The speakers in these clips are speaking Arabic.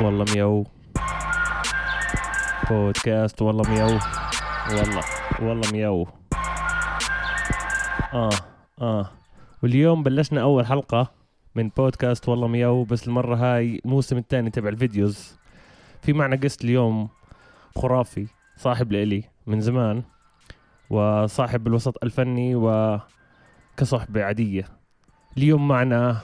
والله ميو بودكاست والله ميو والله والله ميو آه آه. واليوم بلشنا أول حلقة من بودكاست والله ميو بس المرة هاي الموسم الثاني تبع ال videos. في معنا guest اليوم خرافي صاحب لإلي من زمان وصاحب بالوسط الفني وكصحبة عادية. اليوم معنا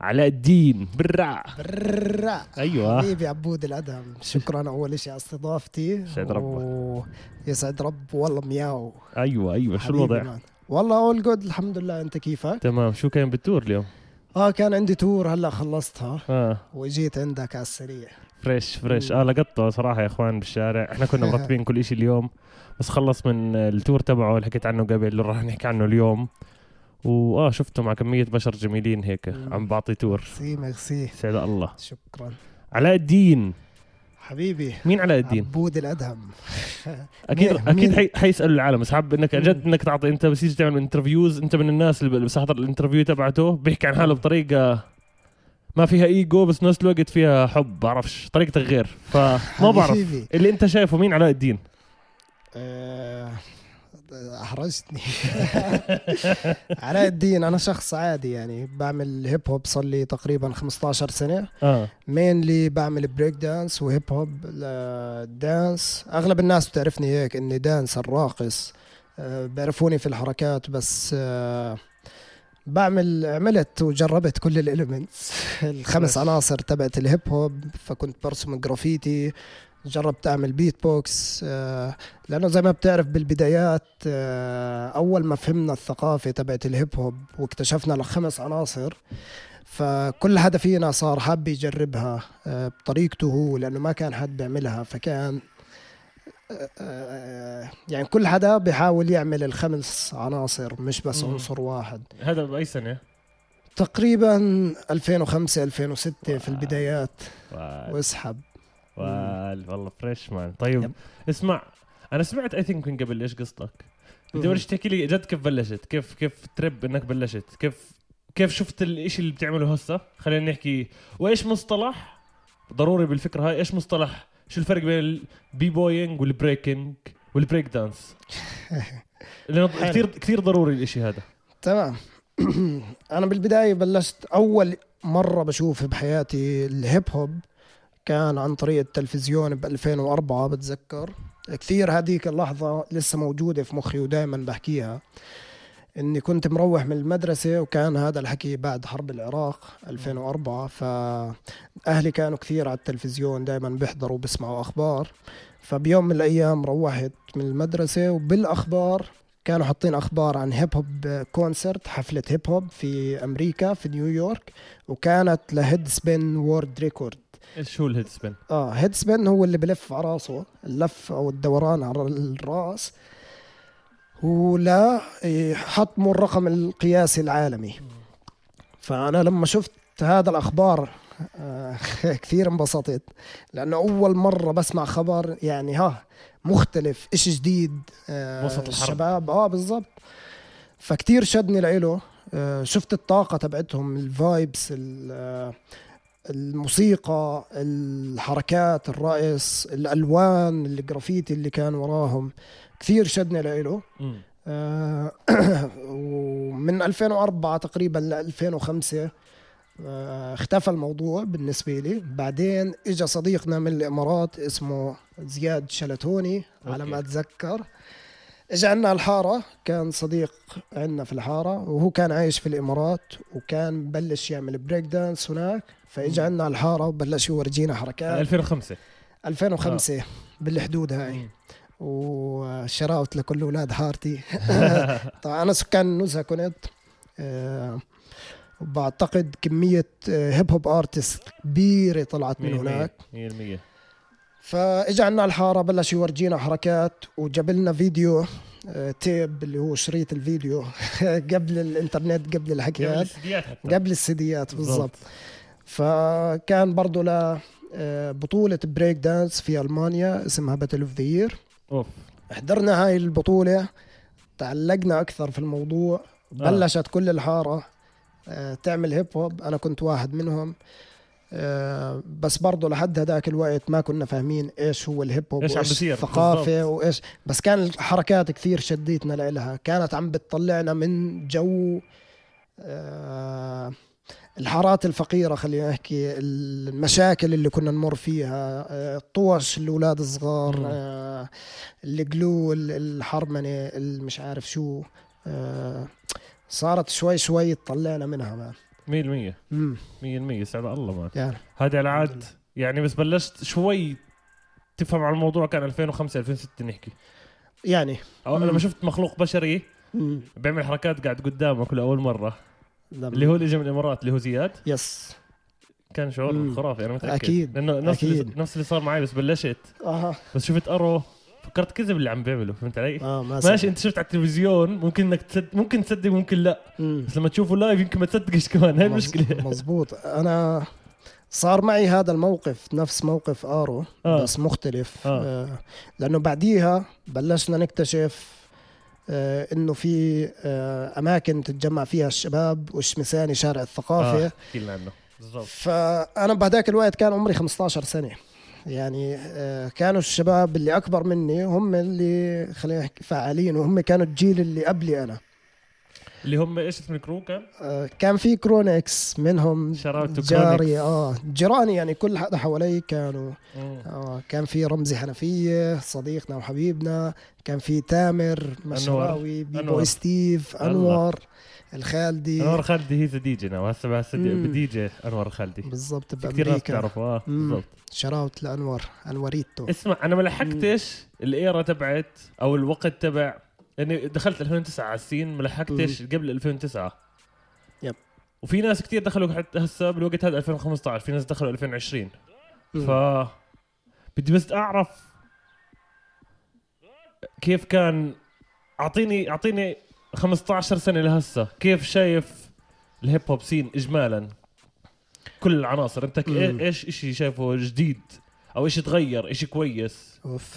علاء الدين. برع برا. أيوه. حبيبي عبود الادهم شكرا أول شيء على استضافتي. يسعد ربك. و- يسعد رب والله مياو. أيوه أيوه. شو الوضع؟ man. والله all good الحمد لله. أنت كيفك؟ تمام. شو كان بال tour اليوم؟ آه كان عندي tour هلأ خلصتها. آه. واجيت عندك على السريع. fresh fresh. آه لقطته صراحة يا إخوان بالشارع. إحنا كنا مرتبين كل شيء اليوم. بس خلص من ال tour تبعه اللي حكيت عنه قبل اللي راح نحكي عنه اليوم. وآه شفته مع كمية بشر جميلين هيك. مم. عم بعطي tour. merci merci. سعد الله. شكرا. علاء الدين. حبيبي. مين علاء الدين؟ عبود الأدهم. أكيد مين- أكيد مين؟ حي... حيسألوا العالم. بس حاب إنك. جد إنك تعطي أنت بس تيجي تعمل interviews أنت من الناس اللي بس احضر ال interview تبعته. بيحكي عن حاله بطريقة ما فيها ايجو بس نفس الوقت فيها حب. بعرفش طريقتك غير فما بعرف. اللي أنت شايفه مين علاء الدين؟ آه، أحرجتني. علاء الدين أنا شخص عادي يعني بعمل hip hop صار لي تقريبا 15 سنة. آه. mainly بعمل break dance و hip hop dance أغلب الناس بتعرفني هيك إني dance الراقص. آه، بيعرفوني في الحركات بس آه، بعمل عملت وجربت كل ال elements الخمس. عناصر تبعت ال hip hop فكنت برسم جرافيتي جربت اعمل بيت بوكس آه، لأنه زي ما بتعرف بالبدايات آه، أول ما فهمنا الثقافة تبعت ال hip hop واكتشفنا الخمس عناصر فكل حدا فينا صار حاب يجربها آه، بطريقته هو لأنه ما كان حد بيعملها فكان يعني كل حدا بيحاول يعمل الخمس عناصر مش بس. عنصر واحد. هذا بأي سنة؟ تقريبا 2005 2006 في البدايات. واسحب. والله fresh man طيب yep. اسمع أنا سمعت I think من قبل إيش قصتك؟ بدي. اول تحكي لي جد كيف بلشت كيف كيف ترب إنك بلشت كيف كيف شفت الإشي اللي بتعمله هسه؟ خلينا نحكي وإيش مصطلح؟ ضروري بالفكرة هاي إيش مصطلح؟ شو الفرق بين ال b-boying وال breaking وال break dance لأنه. كثير كثير ضروري الإشي هذا. تمام. أنا بالبداية بلشت أول مرة بشوف بحياتي الهيب هوب كان عن طريق التلفزيون ب 2004 بتذكر. كثير هذيك اللحظة لسه موجودة في مخي ودائما بحكيها. إني كنت مروح من المدرسة وكان هذا الحكي بعد حرب العراق 2004 فاهلي كانوا كثير على التلفزيون دائما بيحضروا بيسمعوا أخبار. فبيوم من الأيام روحت من المدرسة وبالأخبار كانوا حاطين أخبار عن hip hop concert حفلة hip hop في أمريكا في نيويورك وكانت ل head spin world record إيش هو ال head spin؟ آه head spin هو اللي بلف على راسه اللف أو الدوران على الراس. ولا حطموا الرقم القياسي العالمي. فأنا لما شفت هذا الأخبار آه، كثير انبسطت لأنه أول مرة بسمع خبر يعني ها مختلف إشي جديد آه، وسط الحرب. الشباب. آه بالضبط. فكتير شدني لإله. آه، شفت الطاقة تبعتهم ال vibes الموسيقى الحركات الرقص الألوان الجرافيتي اللي كان وراهم كثير شدني لإله. آه، ومن 2004 تقريبا ل 2005 آه، اختفى الموضوع بالنسبة لي بعدين اجى صديقنا من الإمارات اسمه زياد شلتوني على ما okay. اجى عنا الحارة كان صديق عندنا في الحارة وهو كان عايش في الإمارات وكان بلش يعمل بريك دانس هناك فاجى مم. عنا الحارة وبلش يورجينا حركات. 2005 2005 بالحدود هاي. و shout out لكل أولاد حارتي. طبعا أنا سكان النزهه كنت. آه، وبعتقد كمية آه، hip hop artist كبيرة طلعت من. هناك. مية المية فاجى عنا الحارة بلش يورجينا حركات. وجاب لنا فيديو آه، tape اللي هو شريط الفيديو قبل الإنترنت قبل الحكي قبل السيديات بالضبط. فكان برضه ل آه، بطولة بريك دانس في ألمانيا اسمها Battle of the Year أوف. حضرنا هاي البطولة تعلقنا أكثر في الموضوع بلشت كل الحارة آه، تعمل hip hop أنا كنت واحد منهم. آه، بس برضه لحد هذاك الوقت ما كنا فاهمين إيش هو الهيب هوب إيش عم وإيش بصير بس كان الحركات كثير شديتنا لها كانت عم بتطلعنا من جو آه، الحارات الفقيرة خلينا نحكي المشاكل اللي كنا نمر فيها آه، الطوش الأولاد الصغار مم. آه، القلو ال- الحرمنة المش عارف شو آه، صارت شوي شوي طلعنا منها. مان 100% مم. 100% سعد الله مان يعني هذا على عاد يعني بس بلشت شوي تفهم على الموضوع كان 2005 2006 نحكي يعني أو. لما شفت مخلوق بشري مم. بيعمل حركات قاعد قدامك لأول مرة لما- اللي هو اللي اجى من الإمارات اللي هو زياد يس كان شعور مم. خرافي أنا متأكد أكيد. لأنه نفس اللي أكيد. نفس اللي صار معي بس بلشت أها بس شفت أرو فكرت كذب اللي عم بيعمله فهمت علي؟ آه ما ماشي. انت شفت على التلفزيون ممكن إنك تصدق ممكن تصدق ممكن لا مم. بس لما تشوفه لايف يمكن ما تصدقش كمان هاي مز- المشكلة مزبوط أنا صار معي هذا الموقف نفس موقف آرو آه. بس مختلف آه. آه. لأنه بعديها بلشنا نكتشف آه إنه في آه أماكن تتجمع فيها الشباب والشمساني شارع الثقافة آه عنه بالضبط فأنا بهداك الوقت كان عمري 15 سنة يعني آه، كانوا الشباب اللي أكبر مني هم اللي خلينا نحكي فعالين وهم كانوا الجيل اللي قبلي أنا اللي هم إيش اسم الكرو كان؟ آه، كان في كرونكس منهم جاري آه جيراني يعني كل حدا حوالي كانوا. آه كان في رمزي حنفية صديقنا وحبيبنا كان في تامر مشراوي بي أنور. بوي ستيف. أنور الخالدي. أنور خالدي هي ناو هسه هسه مم. بدي جي أنور خالدي. بالضبط كثير ناس بتعرفه آه. بالضبط. شراوت لأنور أنوريتو. اسمع أنا ما لحقتش الإيرا تبعت أو الوقت تبع. يعني دخلت 2009 على السين ما لحقتش قبل 2009 يب. وفي ناس كتير دخلوا حتى هسه بالوقت هذا 2015 في ناس دخلوا 2020 مم. ف بدي بس أعرف كيف كان اعطيني أعطيني 15 سنة لهسه. كيف شايف الهيب هوب سين اجمالا؟ كل العناصر. أنت. إيش إشي شايفه جديد؟ أو إشي تغير؟ إشي كويس؟ أوف.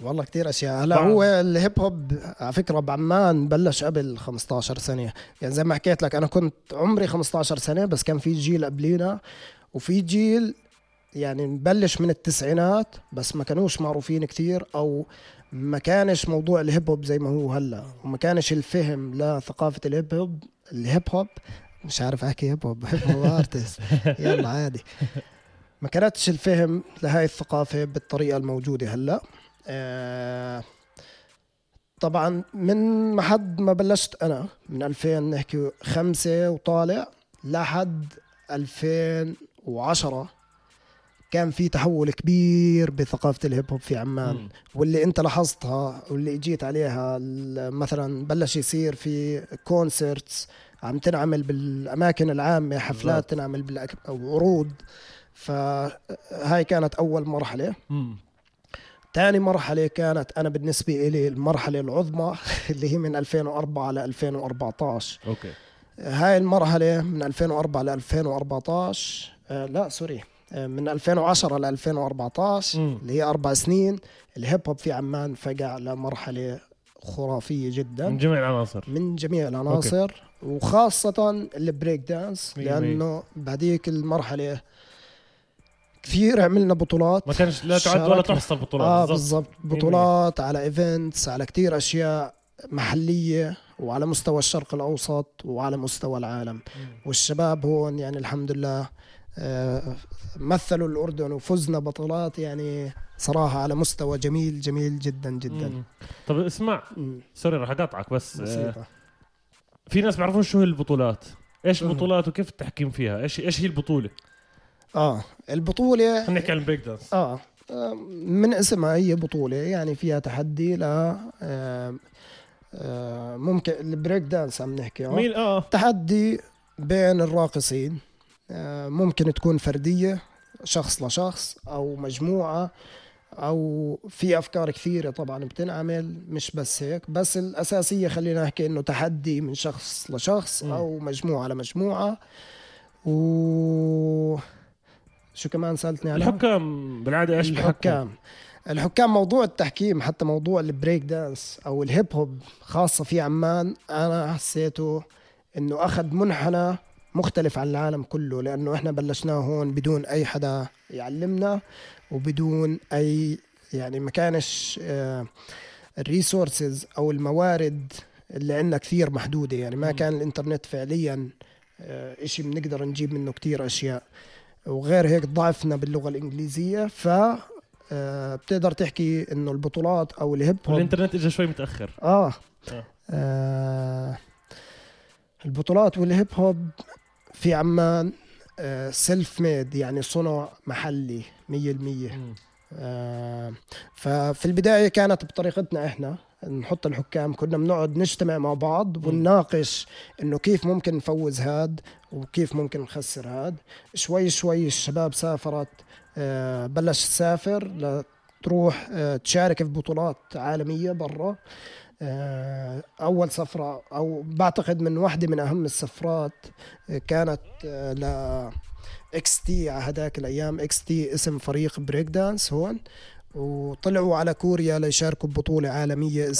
والله كتير أشياء. هلا. هو ال hip hop على فكرة بعمان بلش قبل 15 سنة. يعني زي ما حكيت لك أنا كنت عمري 15 سنة بس كان في جيل قبلينا. وفي جيل يعني مبلش من التسعينات بس ما كانوش معروفين كتير أو ما كانش موضوع ال hip hop زي ما هو هلا وما كانش الفهم لثقافة ال hip hop ال hip hop؟ مش عارف أحكي hip hop hip hop artist يلا عادي. ما كانتش الفهم لهاي الثقافة بالطريقة الموجودة هلا. آه، طبعا من ما حد ما بلشت أنا من 2000 نحكي خمسة وطالع لحد 2010 كان في تحول كبير بثقافة ال hip hop في عمان. واللي انت لاحظتها واللي اجيت عليها مثلا بلش يصير في concerts عم تنعمل بالأماكن العامة حفلات. تنعمل بالأك- أو عروض فهاي كانت أول مرحلة مم. تاني مرحلة كانت أنا بالنسبة إلي المرحلة العظمى اللي هي من 2004 ل 2014 okay هاي المرحلة من 2004 ل 2014 آه لا sorry من 2010 ل 2014 مم. اللي هي أربع سنين ال hip hop في عمان فقع لمرحلة خرافية جدا من جميع العناصر من جميع العناصر وخاصة البريك دانس. لأنه بهذيك المرحلة كثير عملنا بطولات ما كانش لا تعد ولا. تحصى البطولات آه بالضبط بطولات على events على كتير أشياء محلية وعلى مستوى الشرق الأوسط وعلى مستوى العالم. والشباب هون يعني الحمد لله مثلوا الأردن وفزنا بطولات يعني صراحة على مستوى جميل جميل جدا جدا. مم. طب اسمع مم. sorry راح أقاطعك بس آه، بسيطة. في ناس بيعرفون شو هي البطولات إيش. البطولات وكيف التحكيم فيها؟ إيش إيش هي البطولة؟ آه البطولة خلينا نحكي عن البريك دانس آه آه، من اسمها هي بطولة يعني فيها تحدي ل آه، آه، ممكن البريك دانس عم نحكي آه. مين؟ آه. تحدي بين الراقصين. آه، ممكن تكون فردية شخص لشخص أو مجموعة أو في أفكار كثيرة طبعا بتنعمل مش بس هيك. بس الأساسية خلينا نحكي إنه تحدي من شخص لشخص. أو مجموعة لمجموعة. و شو كمان سألتني على الحكام بالعادة إيش بحكم الحكام. الحكام موضوع التحكيم حتى موضوع ال break dance أو ال hip hop خاصة في عمان أنا حسيته إنه أخذ منحنى مختلف عن العالم كله لأنه إحنا بلشناه هون بدون أي حدا يعلمنا وبدون أي يعني ما كانش ال resources أو الموارد اللي عندنا كثير محدودة يعني ما. كان الإنترنت فعليا آه، إشي بنقدر نجيب منه كتير أشياء وغير هيك ضعفنا باللغة الإنجليزية ف آه، بتقدر تحكي إنه البطولات أو ال hip hop والإنترنت اجى شوي متأخر آه. آه. آه البطولات وال hip hop في عمان آه self made يعني صنع محلي مية المية. آه ففي البداية كانت بطريقتنا إحنا نحط الحكام كنا بنقعد نجتمع مع بعض ونناقش إنه كيف ممكن نفوز هاد وكيف ممكن نخسر هاد. شوي شوي الشباب سافرت آه بلش تسافر لتروح آه تشارك في بطولات عالمية برا. آه، أول سفرة أو بعتقد من واحدة من أهم السفرات آه، كانت آه، ل XT على هذاك الأيام XT اسم فريق break dance هون وطلعوا على كوريا ليشاركوا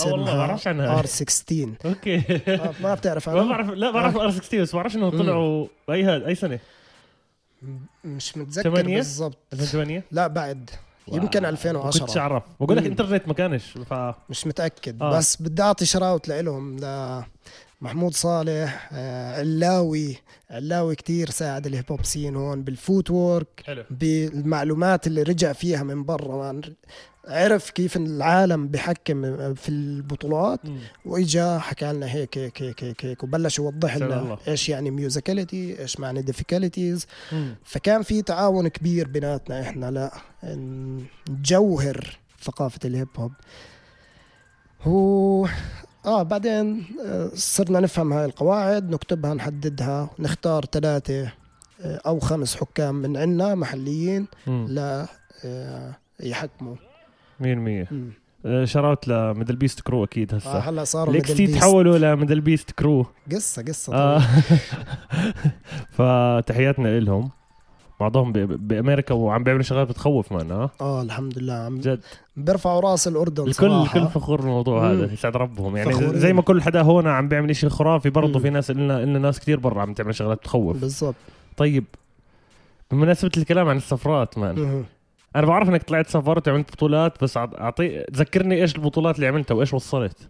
والله، ما اسمها بعرفش. R16 أوكي. ما بتعرف ما عنها؟ بعرف لا بعرف R16 بس بعرفش انه مم. طلعوا أي هاد أي سنة. مش متذكر؟ بالضبط. 2008 لا بعد. يمكن ما كنتش 2010 أعرف. بقول لك. إنترنت ما كانش ف مش متأكد. آه. بس بدي أعطي shout out لهم محمود صالح آه، علاوي. علاوي كتير ساعد ال hip hop scene هون بال footwork حلو. بالمعلومات اللي رجع فيها من برا. عرف كيف العالم بحكم في البطولات. وإجا حكى لنا هيك هيك هيك هيك, هيك وبلش يوضح لنا الله. إيش يعني musicality إيش معنى difficulties. فكان في تعاون كبير بيناتنا إحنا لا نجوهر ثقافة ال hip hop هو آه بعدين آه، صرنا نفهم هاي القواعد نكتبها نحددها نختار ثلاثة آه، أو خمس حكام من عنا محليين. لا آه، يحكموا 100% مم. آه، shout out ل Middle Beast Crew أكيد آه هسه هلا صاروا ال XT. تحولوا ل Middle Beast Crew قصة قصة آه. فتحياتنا لهم بعضهم بأمريكا وعم بيعملوا شغلات بتخوف معنا آه. آه الحمد لله عم جد بيرفعوا رأس الأردن الكل صراحة الكل فخور بالموضوع. هذا يسعد ربهم يعني فخورين. زي ما كل حدا هون عم بيعمل إشي خرافي برضه. في ناس لنا لنا ناس كتير برا عم تعمل شغلات بتخوف بالضبط طيب بمناسبة الكلام عن السفرات man. أنا بعرف إنك طلعت سافرت وعملت بطولات بس اعطي ذكرني إيش البطولات اللي عملتها وإيش وصلت.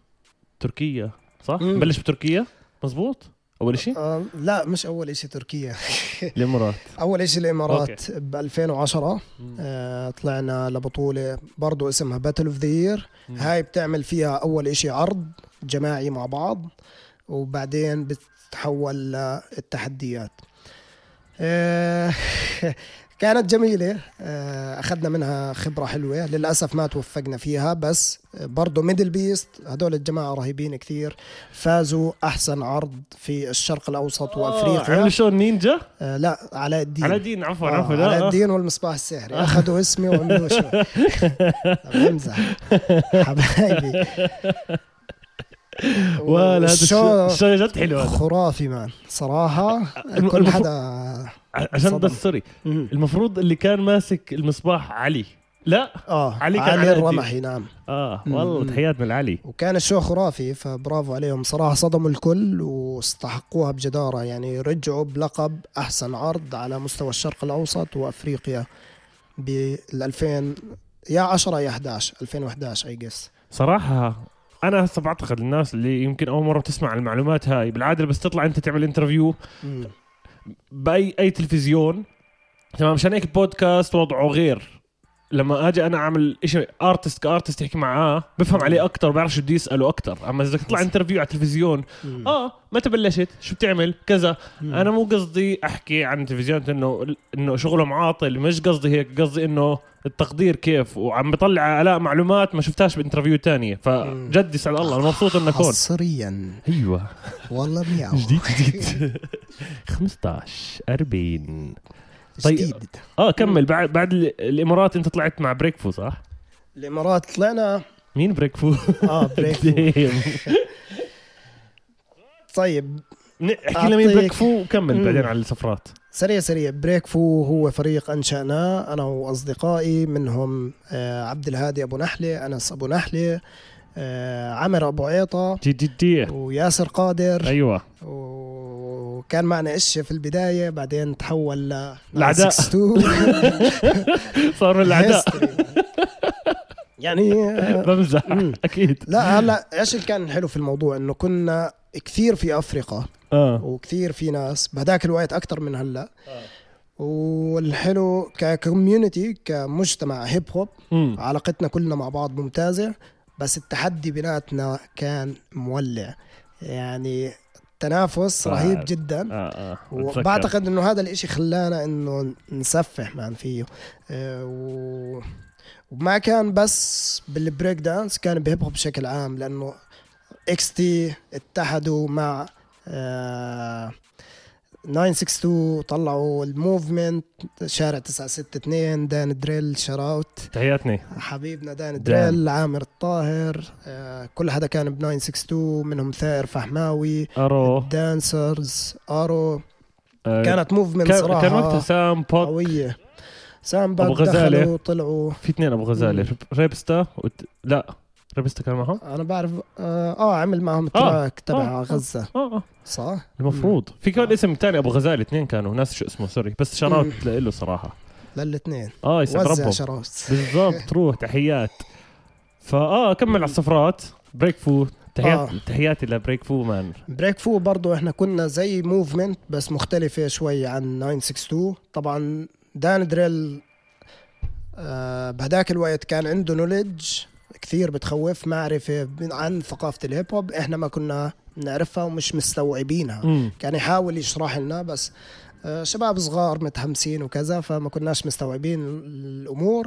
تركيا صح؟ مم. نبلش بتركيا؟ مزبوط أول شيء آه لا مش أول إشي تركيا. الإمارات. أول شيء الإمارات. ب 2010 مم. آه طلعنا لبطولة برضو اسمها Battle of the Year. هاي بتعمل فيها أول شيء عرض جماعي مع بعض وبعدين بتتحول للتحديات آه كانت جميلة. آه، أخذنا منها خبرة حلوة. للأسف ما توفقنا فيها بس برضو Middle Beast هدول الجماعة رهيبين كثير. فازوا أحسن عرض في الشرق الأوسط آه، وأفريقيا. عملوا show نينجا؟ آه لا علاء الدين. على الدين عفوا آه عفوا علاء لا. الدين والمصباح السحري. أخذوا اسمي وعملوا show. بمزح حبايبي. ولا ال show جد حلو هذا. خرافي man صراحة كل حدا عشان. بس sorry المفروض اللي كان ماسك المصباح علي. لا آه علي كان علي. الرمحي نعم. آه. والله تحياتنا لعلي. وكان ال show خرافي فبرافو عليهم. صراحة صدموا الكل واستحقوها بجدارة. يعني رجعوا بلقب أحسن عرض على مستوى الشرق الأوسط وأفريقيا بال 2000 يا 10 يا 11 2011 I guess صراحة أنا هسه بعتقد الناس اللي يمكن أول مرة تسمع المعلومات هاي بالعادة بس تطلع أنت تعمل interview بأي أي تلفزيون. تمام عشان هيك البودكاست وضعه غير. لما آجي أنا أعمل شيء artist ك artist يحكي معاه بفهم عليه أكثر بعرف شو بدي اساله أكثر أما إذا تطلع interview على التلفزيون آه متى بلشت شو بتعمل؟ كذا. أنا مو قصدي أحكي عن التلفزيون إنه إنه شغلهم عاطل مش قصدي هيك قصدي إنه التقدير كيف. وعم بطلع علاء معلومات ما شفتهاش ب interview تانية. فجد يسعد الله أنا مبسوط إنك هون. حصريا. أيوه. والله مياو. جديد جديد. 15 40 طيب. آه كمل. بعد بعد ال- الإمارات أنت طلعت مع بريكفو صح؟ الإمارات طلعنا. مين بريكفو؟ آه بريك Damn. طيب. احكي لنا مين أعطيك- بريكفو وكمل. بعدين على السفرات. سريع سريع. بريك فو هو فريق أنشأناه أنا وأصدقائي منهم آه عبد الهادي أبو نحله أنس أبو نحله آه عمر أبو عيطة جي جي جي. وياسر قادر. أيوه. وكان معنا إشي في البداية بعدين تحول ل الأعداء. 962 صار من History. يعني آه، بمزح. أكيد. لا هلا إيش اللي كان حلو في الموضوع؟ إنه كنا كثير في أفرقة. آه. وكثير في ناس بهداك الوقت أكثر من هلا. والحلو ك community كمجتمع hip hop. علاقتنا كلنا مع بعض ممتازة بس التحدي بيناتنا كان مولع. يعني تنافس آه. رهيب جدا آه بتذكر. وبعتقد إنه هذا الإشي خلانا إنه نسفح man فيه آه، و... وما كان بس بال break dance كان ب hip hop بشكل عام لأنه XT اتحدوا مع آه 962 طلعوا ال movement شارع 962 دان دريل shout out تحياتني. حبيبنا دان دان. دريل عامر الطاهر آه كل حدا كان ب 962 منهم ثائر فحماوي أرو. dancers أرو. آه، كانت موفمنت كان صراحة كان وقتها سام بوك. قوية. سامبا أبو غزالة. دخلوا طلعوا. في اثنين أبو غزالة. ريبستا وت... لا. ريبستا كان معهم؟ أنا بعرف آه, آه عمل معهم التراك تبع آه، آه. غزة. آه آه. صح؟ المفروض. في كان اسم ثاني أبو غزاله اثنين كانوا ناس شو اسمه سوري بس مم. له صراحة. للاثنين. آه يسعد ربهم. بالضبط روح تحيات. فآه كمل على الصفرات. بريك فو تحيات آه. تحياتي لبريك فو مان بريك فو برضو إحنا كنا زي movement بس مختلفة شوي عن 962 طبعا دان دريل آه بهداك الوقت كان عنده knowledge كثير بتخوف معرفة عن ثقافة ال hip hop إحنا ما كنا نعرفها ومش مستوعبينها مم. كان يحاول يشرح لنا بس آه، شباب صغار متحمسين وكذا فما كناش مستوعبين الأمور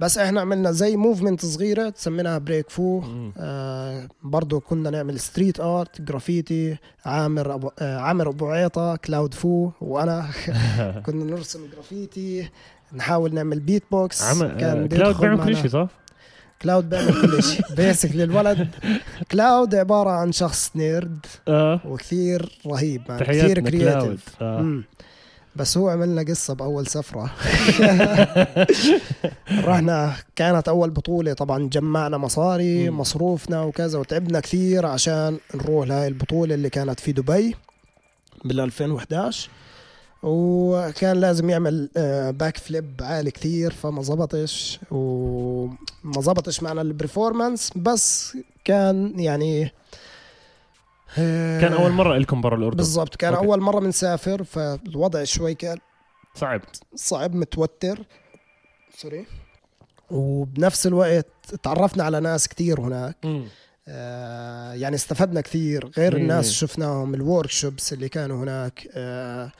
بس إحنا عملنا زي movement صغيرة سميناها بريك فو. آه برضو كنا نعمل street art graffiti عامر أبو آه عامر أبو عيطة كلاود فو وأنا كنا نرسم جرافيتي نحاول نعمل بيت بوكس عم... آه، كلاود بيعمل كل شيء صح؟ كلاود بيعمل كل شيء basically الولد. كلاود عبارة عن شخص nerd آه. وكثير رهيب man. كثير creative آه. بس هو عملنا قصة بأول سفرة. رحنا كانت أول بطولة طبعا جمعنا مصاري. مصروفنا وكذا وتعبنا كثير عشان نروح لهاي البطولة اللي كانت في دبي بال 2011 وكان لازم يعمل آه، backflip عالي كثير فما زبطش وما زبطش معنا ال performance بس كان يعني آه، كان أول مرة لكم برا الأردن بالضبط كان okay. أول مرة بنسافر فالوضع شوي كان صعب صعب متوتر شوي وبنفس الوقت تعرفنا على ناس كتير هناك مم. آه يعني استفدنا كثير غير. الناس شفناهم ال workshops اللي كانوا هناك آه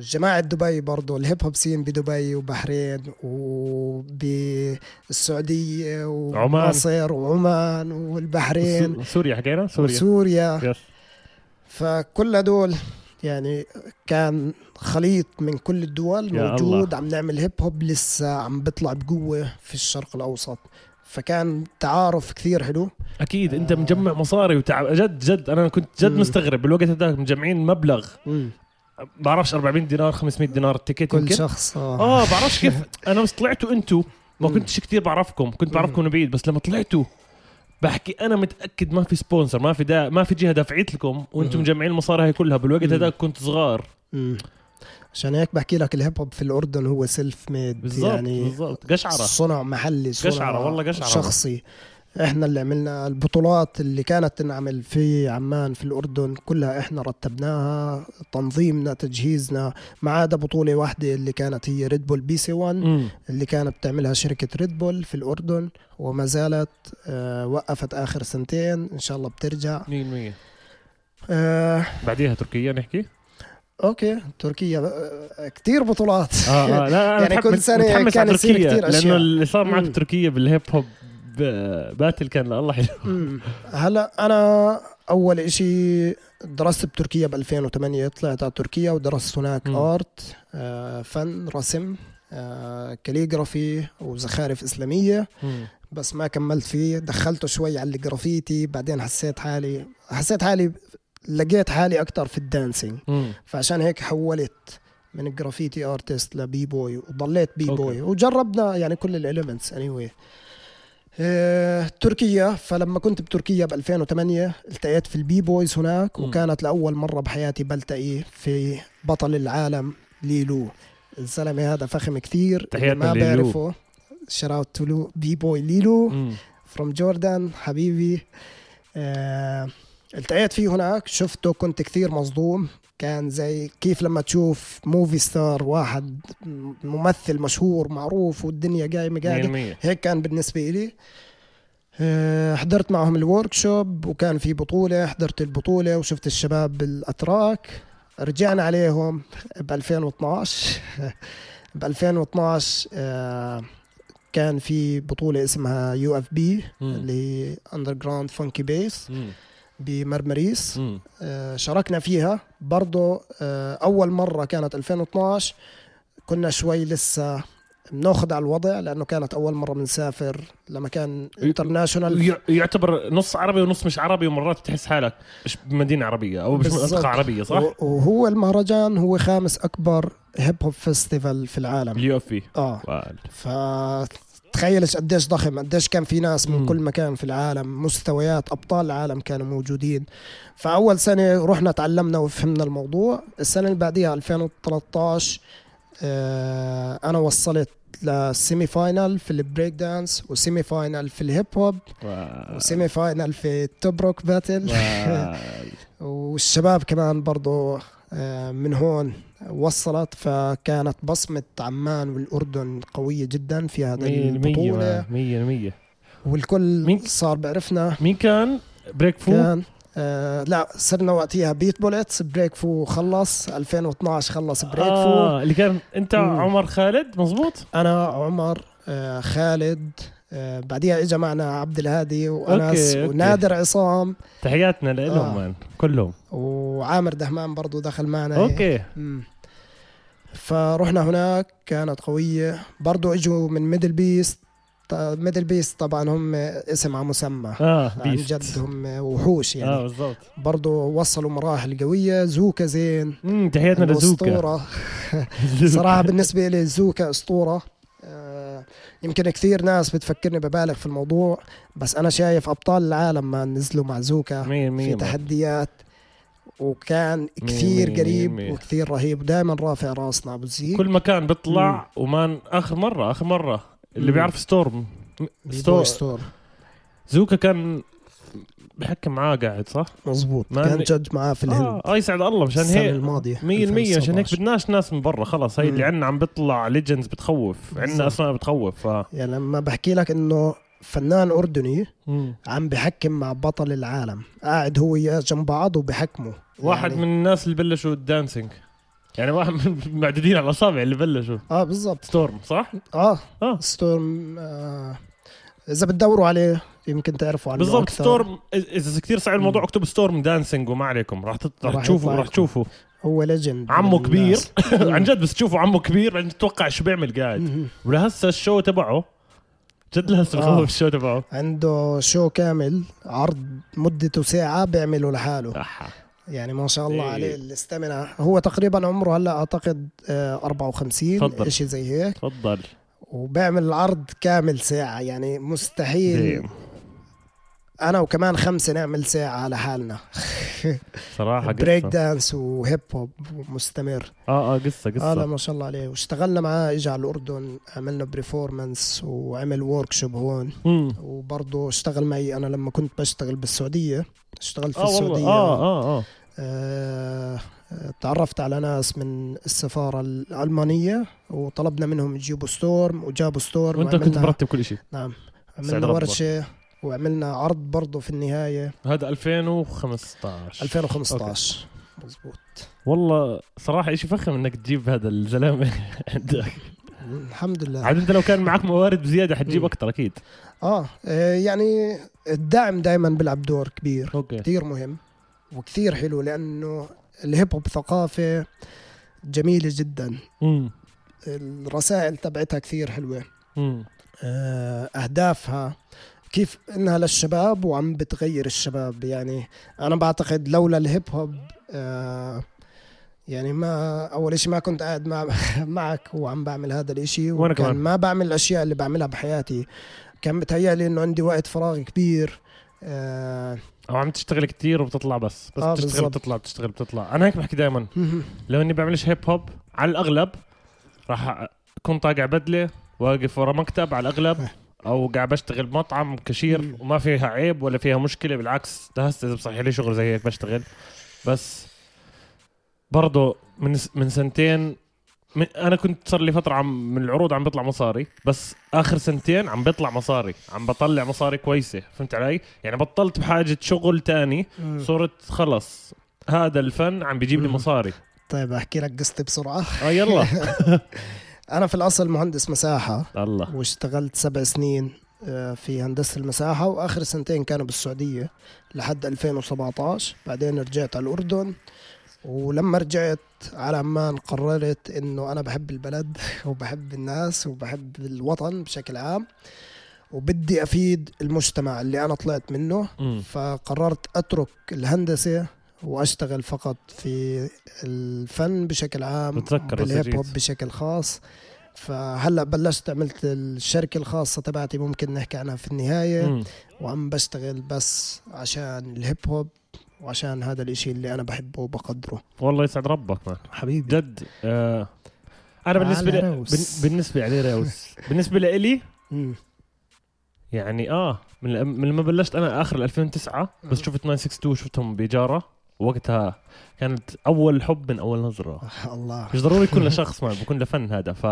جماعة دبي برضو ال hip hop scene بدبي وبحرين وبالسعودية ومصر وعمان والبحرين. so- سوريا حكينا سوريا. وسوريا. yes فكل هدول يعني كان خليط من كل الدول موجود الله. عم نعمل هيب هوب لسه عم بيطلع بقوة في الشرق الأوسط. فكان تعارف كثير حلو. أكيد أنت مجمع مصاري وتعب جد جد. أنا كنت جد. مستغرب بالوقت هذاك مجمعين مبلغ. بعرفش 400 دينار 500 دينار التيكت كل يمكن شخص آه, آه بعرفش كيف أنا بس طلعتوا أنتوا ما. كنتش كتير بعرفكم كنت بعرفكم من بعيد بس لما طلعتوا بحكي أنا متأكد ما في sponsor ما في دا ما في جهة دفعت لكم وأنتم. مجمعين المصاري هاي كلها بالوقت. هذاك كنت صغار مم. عشان هيك بحكي لك ال hip hop في الأردن هو self-made بالضبط يعني بالضبط قشعرة صنع محلي صنع قشعرة، والله قشعرة. شخصي إحنا اللي عملنا البطولات اللي كانت تنعمل في عمان في الأردن كلها إحنا رتبناها تنظيمنا تجهيزنا ما عدا بطولة واحدة اللي كانت هي Red Bull BC 1 امم اللي كانت بتعملها شركة Red Bull في الأردن وما زالت آه وقفت آخر سنتين إن شاء الله بترجع. 100% آه بعديها تركيا نحكي؟ okay تركيا آه كثير بطولات. آه آه لا أنا يعني كل متحمس كان على يصير تركيا كتير لأنه. اللي صار معك. تركيا بال hip hop battle كان الله حلو. هلا أنا أول إشي درست بتركيا ب 2008 طلعت على تركيا ودرست هناك مم. art آه فن رسم آه calligraphy وزخارف إسلامية مم. بس ما كملت فيه دخلته شوي على الجرافيتي بعدين حسيت حالي حسيت حالي لقيت حالي أكثر في ال dancing. فعشان هيك حولت من ال graffiti artist ل b-boy وضليت b- okay. boy وجربنا يعني كل ال elements anyway. آه، تركيا فلما كنت بتركيا ب 2008 التقيت في ال b-boys هناك. وكانت لأول مرة بحياتي بلتقي في بطل العالم ليلو الزلمة هذا فخم كثير اللي ما. بعرفه shout out to b-boy Lilou. from Jordan حبيبي آه، التقيت فيه هناك شفته كنت كثير مصدوم كان زي كيف لما تشوف movie star واحد ممثل مشهور معروف والدنيا قايمة قاعدة 100% هيك كان بالنسبة لي آه، حضرت معهم ال workshop وكان في بطولة حضرت البطولة وشفت الشباب بالأتراك. رجعنا عليهم ب 2012 ب 2012 آه، كان في بطولة اسمها UFB. ال underground funky beats. بمرمريس. مم. آه، شاركنا فيها. برضو آه، أول مرة كانت 2012 كنا شوي لسه بناخذ على الوضع لأنه كانت أول مرة بنسافر لمكان international يع- يعتبر نص عربي ونص مش عربي ومرات تحس حالك مش بمدينة عربية أو مش. منطقة عربية صح؟ وهو المهرجان هو خامس أكبر hip hop festival في العالم. ال UFB آه وال. فتخيل قديش ضخم قديش كان في ناس من مم. كل مكان في العالم مستويات أبطال العالم كانوا موجودين فأول سنة رحنا تعلمنا وفهمنا الموضوع السنة اللي بعديها 2013 آه أنا وصلت لل semi-final في ال break dance و semi-final في ال hip hop. و semi final في ال toprock battle وال. والشباب كمان برضو من هون وصلت فكانت بصمة عمان والأردن قوية جدا في هذه البطولة. مية مية. والكل مين- صار بعرفنا. مين كان؟ بريك فو كان آه لا صرنا وقتها بيت بوليتس بريك فو خلص 2012 خلص بريك فو آه اللي كان أنت مم. عمر خالد مزبوط أنا عمر آه خالد آه بعديها اجى معنا عبد الهادي وأنس أوكي، أوكي. ونادر عصام. تحياتنا لهم آه. كلهم. وعامر دهمان برضو دخل معنا. أوكي. مم. فرحنا هناك كانت قوية. برضو إجوا من Middle Beast Middle Beast طبعا هم اسم على مسمى. آه عن beast جد هم وحوش يعني. آه بالضبط. برضو وصلوا مراحل قوية. زوكا زين. امم تحياتنا لزوكا. أسطورة صراحة بالنسبة لي زوكا أسطورة. آه، يمكن كثير ناس بتفكرني ببالغ في الموضوع بس أنا شايف أبطال العالم ما نزلوا مع زوكا في. تحديات وكان كثير قريب مية. وكثير رهيب. دائما رافع راسنا أبو زيك كل مكان بيطلع و man آخر مره آخر مرة. اللي مم. بيعرف Storm. b Storm boy Storm زوكا كان بحكي معاه قاعد صح؟ مزبوط ما كان judge معاه في الهند آه, آه يسعد الله مشان السنة هيك الماضية 100% مشان هيك 2019. بدناش ناس من برا خلص هي اللي. عنا عم بيطلع legends بتخوف عنا بالضبط. أسماء بتخوف ف يعني لما بحكي لك إنه فنان أردني مم. عم بحكم مع بطل العالم قاعد هو وياه جنب بعض وبحكموا واحد يعني من الناس اللي بلشوا ال dancing يعني واحد من معدودين على الأصابع اللي بلشوا آه بالضبط Storm صح؟ آه آه Storm آه إذا بتدوروا عليه يمكن تعرفوا عنه بالضبط. Storm اذا كثير صعب الموضوع. اكتب Storm dancing وما عليكم راح راح تشوفوا راح. تشوفوا هو legend عمه كبير. عن جد بس تشوفوا عمه كبير بعدين تتوقع شو بيعمل قاعد. ولهسه ال show تبعه جد لهسه آه. بخوف ال show تبعه عنده show كامل عرض مدته ساعة بيعمله لحاله أحا. يعني ما شاء الله إيه. عليه ال stamina هو تقريبا عمره هلأ أعتقد آه، 54 تفضل. إشي زي هيك تفضل وبيعمل العرض كامل ساعة يعني مستحيل damn. أنا وكمان خمسة نعمل ساعة لحالنا صراحة break dance و hip hop مستمر. آه آه قصة آه لا قصه ما شاء الله عليه. واشتغلنا معاه إجى على الأردن عملنا performance وعمل workshop هون. وبرضه اشتغل معي. أنا لما كنت بشتغل بالسعودية اشتغلت في آه والله. السعودية. آه آه آه. آه، آه، تعرفت على ناس من السفارة الألمانية وطلبنا منهم يجيبوا Storm وجابوا Storm وأنت كنت مرتب كل شيء. نعم. عملنا ربك. وعملنا عرض برضه في النهاية. هذا 2015 2015 مزبوط والله صراحة شيء فخم إنك تجيب هذا الزلمة عندك؟ الحمد لله. عاد أنت لو كان معك موارد بزيادة حتجيب مم. أكثر أكيد. آه آه، يعني الدعم دائما بيلعب دور كبير. أوكي. كثير مهم وكثير حلو لأنه الهيب هوب ثقافة جميلة جدا. امم الرسائل تبعتها كثير حلوة. امم آه، أهدافها كيف إنها للشباب وعم بتغير الشباب؟ يعني أنا بعتقد لولا الهيب هوب آه، يعني ما أول شيء ما كنت قاعد مع معك وعم بعمل هذا الإشي وكان كمان. ما بعمل الأشياء اللي بعملها بحياتي. كان بتهيألي إنه عندي وقت فراغ كبير آه أو عم تشتغل كتير وبتطلع بس بس آه، بتشتغل بالضبط. بتطلع بتشتغل بتطلع. أنا هيك بحكي دائما لو إني بعملش هيب هوب على الأغلب راح اكون طاقع بدلة واقف ورا مكتب على الأغلب أو قاعد بشتغل بمطعم كاشير. وما فيها عيب ولا فيها مشكلة بالعكس ده هسه إذا بصحي لي شغل زي هيك بشتغل بس برضه من من سنتين من أنا كنت صار لي فترة عم من العروض عم بيطلع مصاري بس آخر سنتين عم بيطلع مصاري عم بطلع مصاري كويسة فهمت علي يعني بطلت بحاجة شغل تاني. صرت خلص هذا الفن عم بيجيب لي. مصاري طيب أحكي لك قصتي بسرعة آه يلا أنا في الأصل مهندس مساحة. الله. واشتغلت سبع سنين آه، في هندسة المساحة وآخر سنتين كانوا بالسعودية لحد 2017 بعدين رجعت على الأردن. ولما رجعت على عمان قررت إنه أنا بحب البلد وبحب الناس وبحب الوطن بشكل عام. وبدي أفيد المجتمع اللي أنا طلعت منه. مم. فقررت أترك الهندسة وأشتغل فقط في الفن بشكل عام بالهيب هوب. بشكل خاص فهلأ بلشت عملت الشركة الخاصة تبعتي ممكن نحكي عنها في النهاية مم. وعم بشتغل بس عشان الهيب هوب وعشان هذا الإشي اللي أنا بحبه وبقدره والله يسعد ربك مان حبيبي جد آه أنا بالنسبة. بن- بالنسبة عليه روس بالنسبة لي مم. يعني آه من من لما بلشت أنا آخر 2009 بس. شفت 962 شفتهم بإجارة وقتها كانت أول حب من أول نظرة. الله. مش ضروري يكون لشخص ما بكون لفن هذا. ف.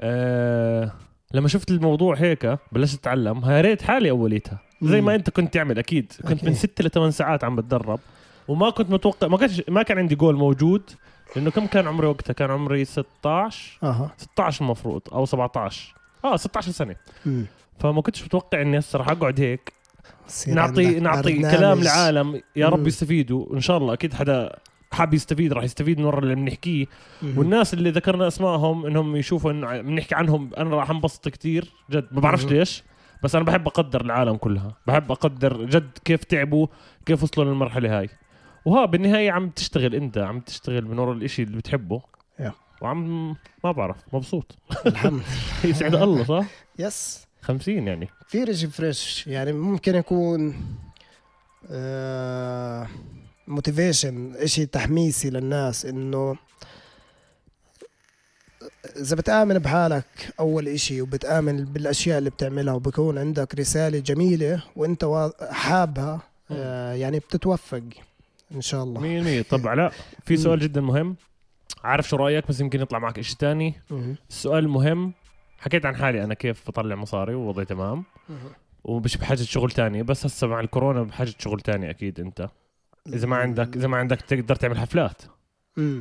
آه لما شفت الموضوع هيك بلشت أتعلم. يا ريت حالي أوليتها. زي ما. أنت كنت تعمل أكيد. كنت أكيد. من ست لثمان ساعات عم بتدرب. وما كنت متوقع ما كانش ما كان عندي جول موجود. لأنه كم كان عمري وقتها؟ كان عمري 16 أها. 16 المفروض أو 17 آه 16 سنة. فما كنتش متوقع إني هسه راح أقعد هيك. نعطي نعطي. كلام العالم يا رب. يستفيدوا. إن شاء الله أكيد حدا حاب يستفيد راح يستفيد من ورا اللي بنحكيه. والناس اللي ذكرنا أسمائهم إنهم يشوفوا انه بنحكي عنهم أنا راح انبسط كتير جد. ما بعرفش. ليش بس أنا بحب أقدر العالم كلها. بحب أقدر جد كيف تعبوا كيف وصلوا للمرحلة هاي. وها بالنهاية عم تشتغل أنت عم تشتغل من ورا الإشي اللي بتحبه. وعم ما بعرف مبسوط. الحمد. يسعد الله صح؟ yes. 50 يعني. شيء fresh يعني ممكن يكون motivation إشي تحميسي للناس إنه إذا بتآمن بحالك أول إشي وبتآمن بالأشياء اللي بتعملها وبكون عندك رسالة جميلة وإنت وا- حابها آه، يعني بتتوفق إن شاء الله. 100% طب علاء في سؤال جدا مهم. عارف شو رأيك؟ بس يمكن يطلع معك إشي تاني. مهم. السؤال المهم حكيت عن حالي أنا كيف بطلع مصاري ووضعي تمام. ومش بحاجة شغل تاني بس هسه مع الكورونا بحاجة شغل تاني أكيد أنت. إذا ما عندك إذا ما عندك تقدر تعمل حفلات.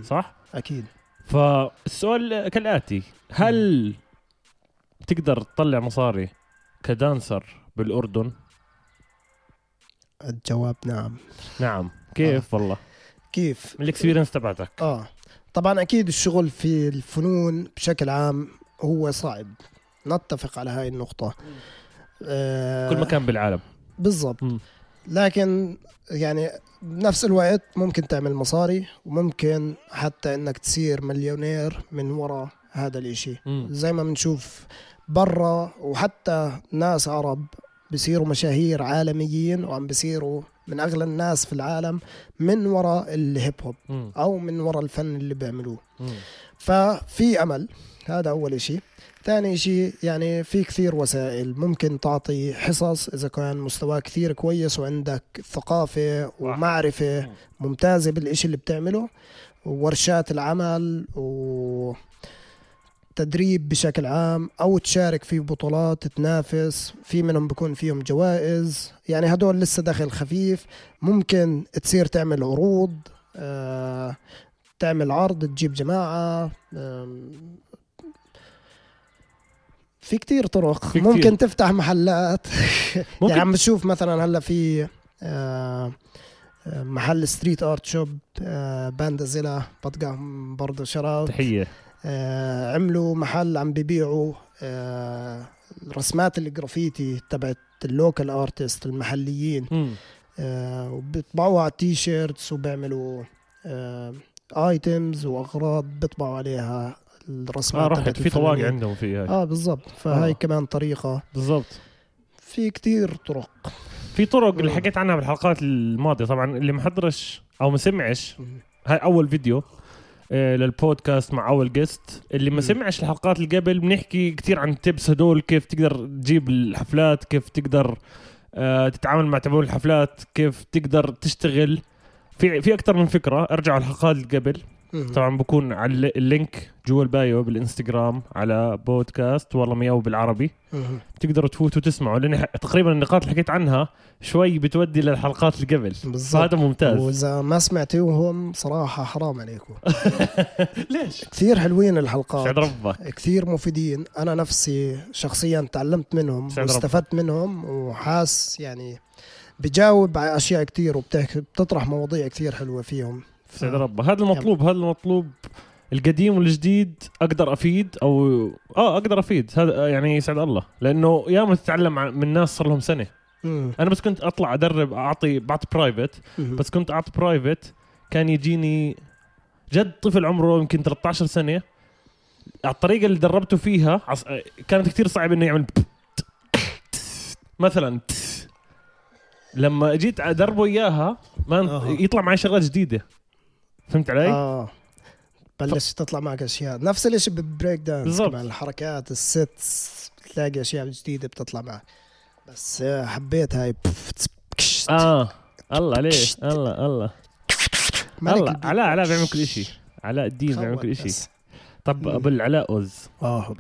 صح؟ أكيد. فالسؤال كالآتي هل تقدر تطلع مصاري ك dancer بالأردن؟ الجواب نعم. نعم. كيف والله؟ كيف؟ من ال experience تبعتك. آه. طبعا أكيد الشغل في الفنون بشكل عام هو صعب نتفق على هاي النقطة آه كل مكان بالعالم بالضبط. لكن يعني بنفس الوقت ممكن تعمل مصاري وممكن حتى إنك تصير مليونير من وراء هذا الإشي مم. زي ما بنشوف برا وحتى ناس عرب بصيروا مشاهير عالميين وعم بصيروا من أغلى الناس في العالم من وراء الهيب هوب. أو من وراء الفن اللي بيعملوه. ففي أمل هذا أول شيء ثاني شيء يعني في كثير وسائل ممكن تعطي حصص إذا كان مستواك كثير كويس وعندك ثقافة ومعرفة ممتازة بالإشي اللي بتعمله وورشات العمل و تدريب بشكل عام أو تشارك في بطولات تنافس في منهم بكون فيهم جوائز. يعني هدول لسه دخل خفيف. ممكن تصير تعمل عروض آه، تعمل عرض تجيب جماعة في كتير طرق. في كتير. ممكن تفتح محلات. ممكن. يعني عم بشوف مثلا هلأ في آه، آه، محل ستريت ارت شوب آه، باندا زيلا بطقهم برضه shout out تحية. آه، عملوا محل عم بيبيعوا آه، رسمات الجرافيتي تبعت ال local artist المحليين. آه، وبيطبعوها على t-shirts وبيعملوا items وأغراض بيطبعوا عليها الرسمات آه رحت في طواقي. عندهم في هاي آه بالضبط فهاي آه. كمان طريقة بالضبط في كتير طرق في طرق اللي. حكيت عنها بالحلقات الماضية طبعا اللي ما حضرش أو ما سمعش هاي أول فيديو آه، للبودكاست مع أول guest اللي ما. سمعش الحلقات اللي قبل بنحكي كتير عن ال tips هدول كيف تقدر تجيب الحفلات كيف تقدر آه، تتعامل مع تبعون الحفلات كيف تقدر تشتغل في في أكثر من فكرة ارجعوا الحلقات اللي قبل. طبعا بكون على الل- ال link جوا ال bio بالإنستغرام على بودكاست والله مياو بالعربي مم. تقدروا تفوتوا تسمعوا لأن تقريبا النقاط اللي حكيت عنها شوي بتودي للحلقات اللي قبل. بالضبط. فهذا ممتاز. وإذا ما سمعتوهم صراحة حرام عليكم. ليش؟ كثير حلوين الحلقات. سعد ربك كثير مفيدين. أنا نفسي شخصيا تعلمت منهم. واستفدت منهم وحاس يعني بجاوب على أشياء كثير وبتحكي بتطرح مواضيع كثير حلوة فيهم. سعد ربك هذا المطلوب هذا المطلوب القديم والجديد أقدر أفيد أو آه أقدر أفيد. هذا يعني يسعد الله. لأنه ياما تتعلم من ناس صار لهم سنة. مم. أنا بس كنت أطلع أدرب أعطي بعطي private. بس كنت أعطي private كان يجيني جد طفل عمره يمكن 13 سنة. على الطريقة اللي دربته فيها عص... كانت كثير صعب إنه يعمل مثلا. لما جيت أدربه إياها ما. يطلع معي شغلات جديدة. فهمت علي؟ آه. بلش تطلع معك أشياء. نفس الشيء بال break dance بالضبط. كمان الحركات ال steps تلاقي أشياء جديدة بتطلع معك. بس آه، حبيت هاي آه. الله ليه الله الله. الله. علاء علاء بيعمل. كل شيء علاء الدين بيعمل كل شيء. طب. أبو العلاء أوز. آه.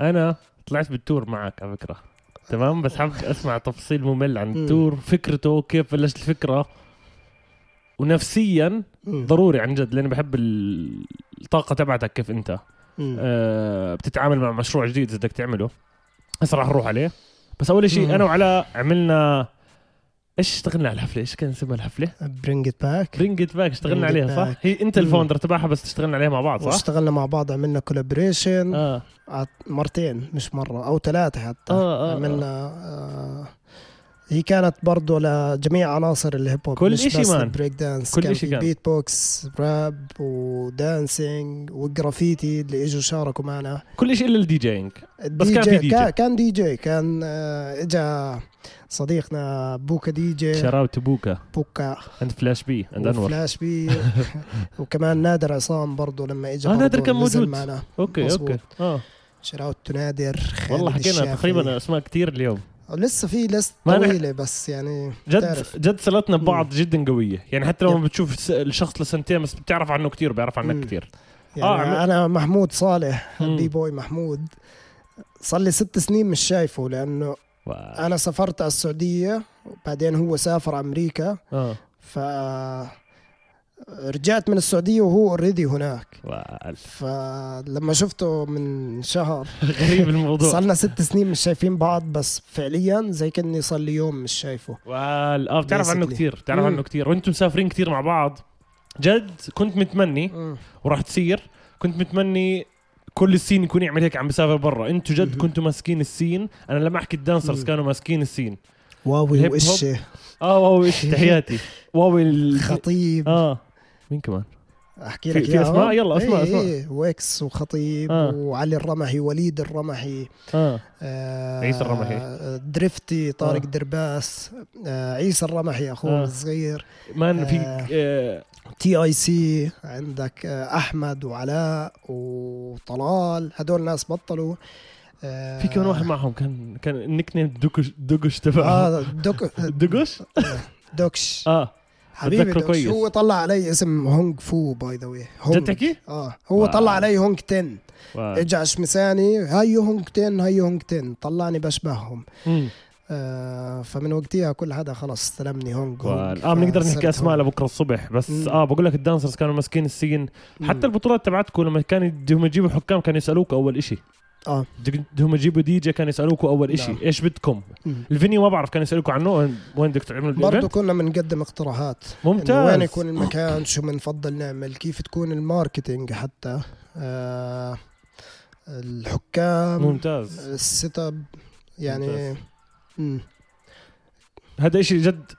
أنا طلعت بالتور معك على فكرة. تمام؟ بس حابب أسمع تفاصيل ممل عن. التور فكرته كيف بلشت الفكرة. ونفسيا مم. ضروري عن جد لأني بحب ال- الطاقة تبعتك كيف أنت. مم. آه بتتعامل مع مشروع جديد إذا بدك تعمله. هسه راح نروح عليه. بس أول شيء مم. أنا وعلاء عملنا إيش اشتغلنا على الحفلة؟ إيش كان اسمها الحفلة؟ bring it back bring it back اشتغلنا عليها صح. هي أنت. ال founder تبعها بس اشتغلنا عليها مع بعض صح؟ واشتغلنا مع بعض عملنا collaboration آه. مرتين مش مرة أو ثلاثة حتى. آه، آه، عملنا آه هي كانت برضه لجميع عناصر ال hip hop كل بس man. ال break dance كل كان في كان. beatbox rap و dancing وال graffiti اللي إجوا شاركوا معنا كل شيء إلا ال DJing بس كان في دي جي. كان, دي جي كان آه إجا صديقنا بوكا DJ shout out بوكا بوكا عند فلاش بي عند انور وفلاش بي وكمان نادر عصام برضه لما اجى آه، نادر كان موجود. معنا okay مظبوط. Okay آه shout out نادر والله حكينا. تقريبا أسماء كثير اليوم لسه في list طويلة بس يعني جد بتعرف. جد صلتنا ببعض جدا قوية يعني حتى لما يب. بتشوف الشخص لسنتين بس بتعرف عنه كثير بيعرف عنك. كثير يعني آه، عم- أنا محمود صالح. B-boy محمود صار لي ست سنين مش شايفه لأنه أنا سافرت على السعودية وبعدين هو سافر أمريكا آه ف رجعت من السعودية وهو already هناك. فلما شفته من شهر غريب الموضوع. صار لنا ست سنين مش شايفين بعض بس فعليا زي كأني صار لي يوم مش شايفه. وال آه بتعرف عنه. كثير بتعرف. عنه كثير وأنتم مسافرين كثير مع بعض. جد كنت متمني مم. وراح تصير. كنت متمني كل السين يكون يعمل هيك عم بسافر برا. أنتوا جد. كنتوا ماسكين السين. أنا لما أحكي الدانسرز. كانوا ماسكين السين. واوي. وإشي آه واو إيش تحياتي. واو ال... خطيب. آه. مين كمان أحكي في- لك في إياهم؟ أسماء؟ يلا أسماء، إيه أسماء. إيه ويكس وخطيب آه. وعلي الرمحي وليد الرمحي آه آه عيسى الرمحي. درفتي طارق آه. درباس آه عيسى الرمحي أخوه آه. الصغير مان في آه. آه تي آي سي عندك آه أحمد وعلاء وطلال هدول ناس بطلوا آه في كمان واحد معهم كان كان النيك نيم دوكش دوكش تبعه آه دوك دوكش دوكش آه حبيبي كويس. هو طلع علي اسم هونج فو باي ذا واي جد تحكي؟ آه هو واو. طلع علي هونج 10 واو. اجى عشمساني هيو هونج 10 هيو هونج 10 طلعني بشبههم مم. آه فمن وقتها كل حدا خلص استلمني هونج هونج آه بنقدر نحكي أسماء هونج. لبكره الصبح بس مم. آه بقول لك ال dancers كانوا ماسكين ال scene. حتى البطولات تبعتكم لما كانوا يجيبوا حكام كانوا يسألوك أول إشي آه. دق- هم يجيبوا دي جي كانوا يسألوكوا أول إشي نعم. إيش بدكم. ال venue ما بعرف كانوا يسألوكوا عنه. وين- بدك تعملوا برضه كنا بنقدم اقتراحات. ممتاز. وين يكون المكان شو بنفضل نعمل كيف تكون ال marketing حتى آه الحكام ممتاز. ال setup يعني ممتاز. هذا إشي جد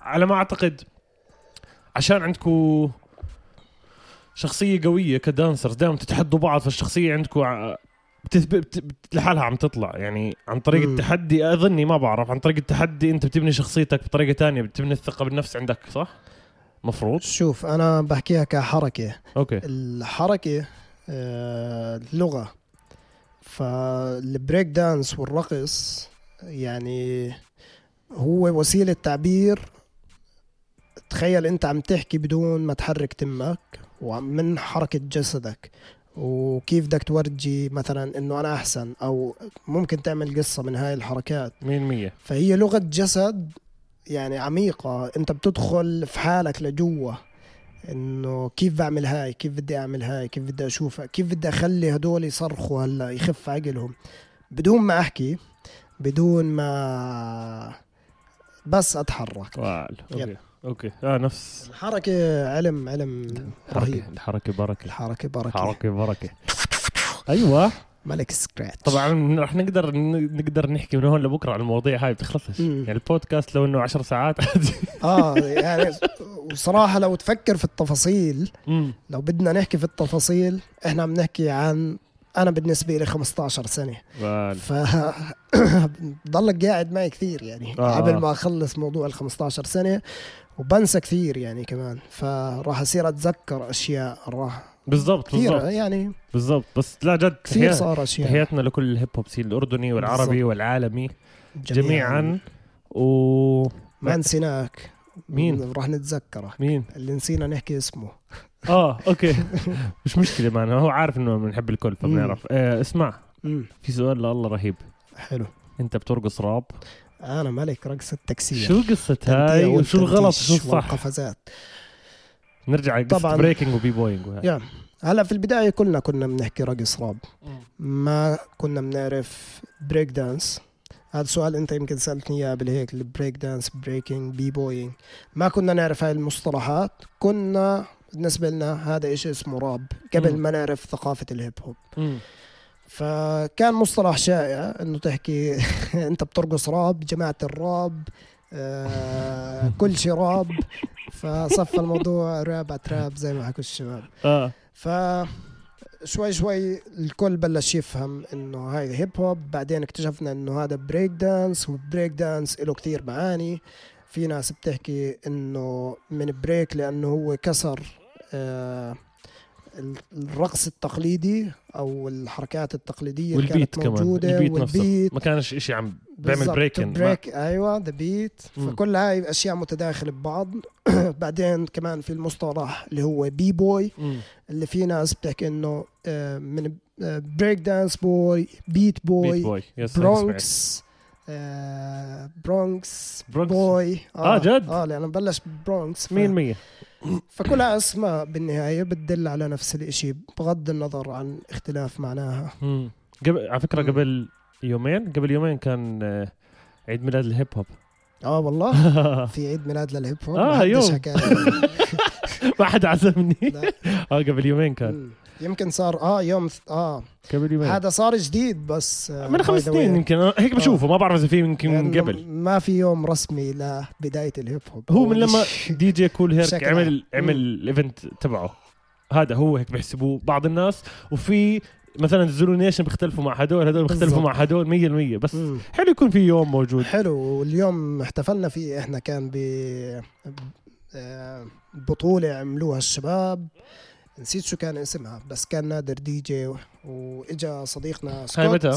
على ما أعتقد عشان عندكم شخصية قوية ك dancers دائما تتحدوا بعض فالشخصية عندكم لحالها عم تطلع. يعني عن طريق مم. التحدي اظني ما بعرف. عن طريق التحدي انت بتبني شخصيتك بطريقة تانية بتبني الثقة بالنفس عندك صح؟ مفروض؟ شوف أنا بحكيها كحركة. أوكي. الحركة آه، لغة. فالبريك دانس والرقص يعني هو وسيلة تعبير تخيل أنت عم تحكي بدون ما تحرك تمك ومن حركة جسدك. وكيف بدك تورجي مثلا إنه أنا أحسن أو ممكن تعمل قصة من هاي الحركات. 100% فهي لغة جسد يعني عميقة. أنت بتدخل في حالك لجوا إنه كيف بعمل هاي؟ كيف بدي أعمل هاي؟ كيف بدي أشوفها؟ كيف بدي أخلي هدول يصرخوا هلأ يخف عقلهم؟ بدون ما أحكي بدون ما بس أتحرك. Okay. آه نفس. الحركة علم علم رهيب. الحركة الحركه بركة. الحركة بركة. حركه بركة. أيوه. ملك سكراتش طبعا رح نقدر نقدر نحكي من هون لبكرة عن المواضيع هاي بتخلصش. يعني البودكاست لو إنه 10 ساعات عادي. آه يعني وصراحة لو تفكر في التفاصيل مم. لو بدنا نحكي في التفاصيل إحنا عم نحكي عن أنا بالنسبة لي 15 سنة. ف ضلك قاعد معي كثير يعني. آه. قبل ما أخلص موضوع ال 15 سنة. وبنسى كثير يعني كمان فراح أصير أتذكر أشياء راح بالضبط كثير بالضبط. يعني بالضبط. بس لا جد كثير صار أشياء. تحياتنا لكل الهيب هوب سين الأردني والعربي بالضبط. والعالمي جميعا. و ما نسيناك. مين؟ راح نتذكره. مين؟ اللي نسينا نحكي اسمه. آه okay. مش مشكلة معنا هو عارف إنه بنحب الكل فبنعرف. آه اسمع. مم. في سؤال لله رهيب. حلو. أنت بترقص راب؟ أنا ملك رقص التكسير شو قصة هاي وشو الغلط؟ وشو الصح؟ والقفزات نرجع قصة طبعاً. breaking و B-boying. Yeah. هلا في البداية كلنا كنا بنحكي رقص راب. ما كنا بنعرف بريك دانس هذا سؤال أنت يمكن سألتني إياه قبل هيك ال breakdance breaking B-boying. ما كنا نعرف هاي المصطلحات. كنا بالنسبة لنا هذا إشي اسمه راب قبل. ما نعرف ثقافة الهيب هوب. فكان مصطلح شائع إنه تحكي أنت بترقص راب جماعة الراب آه كل شيء راب. فصفى الموضوع راب تراب زي ما حكوا الشباب. آه. ف شوي شوي الكل بلش يفهم إنه هاي هيب هوب بعدين اكتشفنا إنه هذا breakdance وال breakdance له كثير معاني. في ناس بتحكي إنه من break لأنه هو كسر آه الرقص التقليدي أو الحركات التقليدية وال beat اللي كانت موجودة كمان. ال beat, وال beat. نفسه ما كانش شيء عم بيعمل breaking break ما. أيوه the beat فكل هاي أشياء متداخلة ببعض. بعدين كمان في المصطلح اللي هو B-boy اللي في ناس بتحكي إنه آه، من breakdance boy beat boy, boy. Bronx Bronx Bronx boy آه, آه جد؟ آه لأنه بلش برونكس 100% فكلها أسماء بالنهاية بتدل على نفس الإشي بغض النظر عن اختلاف معناها مم. قبل على فكرة مم. قبل يومين قبل يومين كان آه، عيد ميلاد الهيب هوب آه والله في عيد ميلاد للهيب هوب حدش يوم. ما حد عزمني. آه قبل يومين كان. يمكن صار آه يوم آه. قبل يومين. هذا صار جديد بس آه، من خمس. سنين يمكن. هيك بشوفه ما بعرف إذا في يمكن لأنه قبل. ما في يوم رسمي لبداية الهيب هوب هو من لما دي جي كول هيرك عمل. عمل ال event تبعه. هذا هو هيك بيحسبوه بعض الناس. وفي مثلا زولو نيشن بيختلفوا مع هدول هدول بيختلفوا. مع هدول 100% بس مم. حلو يكون في يوم موجود. حلو. واليوم احتفلنا فيه. إحنا كان ب آه، بطولة عملوها الشباب. نسيت شو كان اسمها بس كان نادر دي جي وإجا صديقنا سكوت. هاي متى؟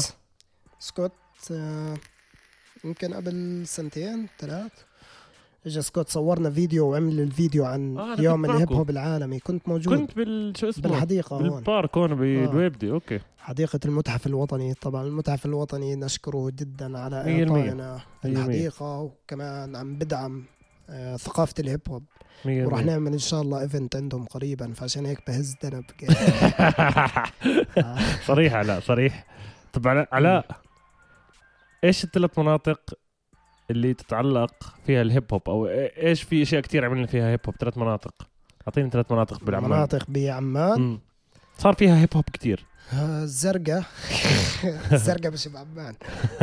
سكوت آه، يمكن قبل سنتين ثلاث. إجا سكوت صورنا فيديو وعمل الفيديو عن آه، يوم الهيب. هوب العالمي. كنت موجود. كنت بال شو اسمه؟ بالحديقة هون. بالبارك هون بالويبدي أوكي. حديقة المتحف الوطني. طبعا المتحف الوطني نشكره جدا على المية. الحديقة وكمان عم بدعم آه، ثقافة الهيب هوب. وراح. نعمل إن شاء الله event عندهم قريبا فعشان هيك بهز دنب آه، صريح علاء صريح. طب علاء إيش الثلاث مناطق اللي تتعلق فيها الهيب هوب؟ أو إيه- إيش في أشياء كثير عملنا فيها هيب هوب؟ ثلاث مناطق. أعطيني ثلاث مناطق بالعمان. مناطق بعمان. صار فيها هيب هوب كثير الزرقاء الزرقاء مش بعمان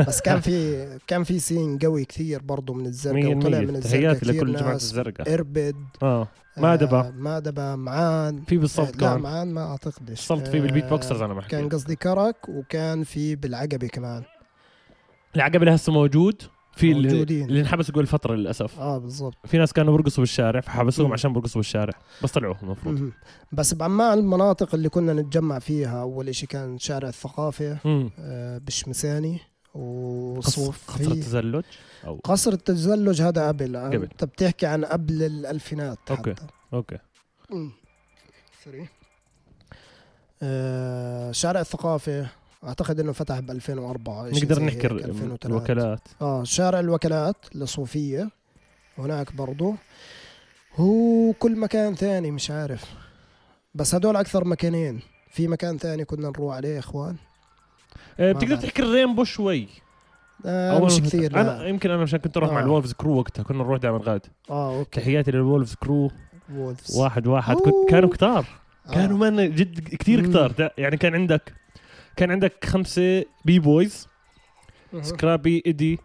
بس كان في كان في سين قوي كثير برضه من الزرقاء وطلع من الزرقاء تحياتي لكل جماعة الزرقاء. إربد. آه. مادبة. آه مادبة معان. في بالصوت لا كمان معان ما أعتقدش. صلت فيه بالبيت آه، بوكسرز أنا بحكي. كان قصدي كرك وكان في بالعقبة كمان. العقبه اللي هسه موجود. في اللي, موجودين. اللي انحبسوا قبل فترة للأسف آه بالضبط في ناس كانوا بيرقصوا بالشارع فحبسوهم. عشان بيرقصوا بالشارع بس طلعوهم المفروض. بس بعمان المناطق اللي كنا نتجمع فيها أول شيء كان شارع الثقافة مم. آه بشمساني وصوف قصر التزلج أو قصر التزلج هذا قبل قبل. أنت بتحكي عن قبل الألفينات أوكي. حتى أوكي. sorry آه شارع الثقافة أعتقد إنه فتح ب 2004 إشي نقدر نحكي هيك، ال- 2003. الوكالات آه شارع الوكالات الصويفية هناك برضو هو كل مكان ثاني مش عارف بس هدول أكثر مكانين في مكان ثاني كنا نروح عليه يا إخوان آه، ما بتقدر. تحكي الرينبو شوي آه مش كثير أنا لا. يمكن أنا عشان كنت أروح مع آه. الولفز crew وقتها كنا نروح دائما غاد آه أوكي تحياتي للولفز crew وولفز واحد واحد أوه. كنت كانوا كتار آه. كانوا من جد كثير. كتار يعني كان عندك كان عندك خمسة b-boys. سكرابي إيدي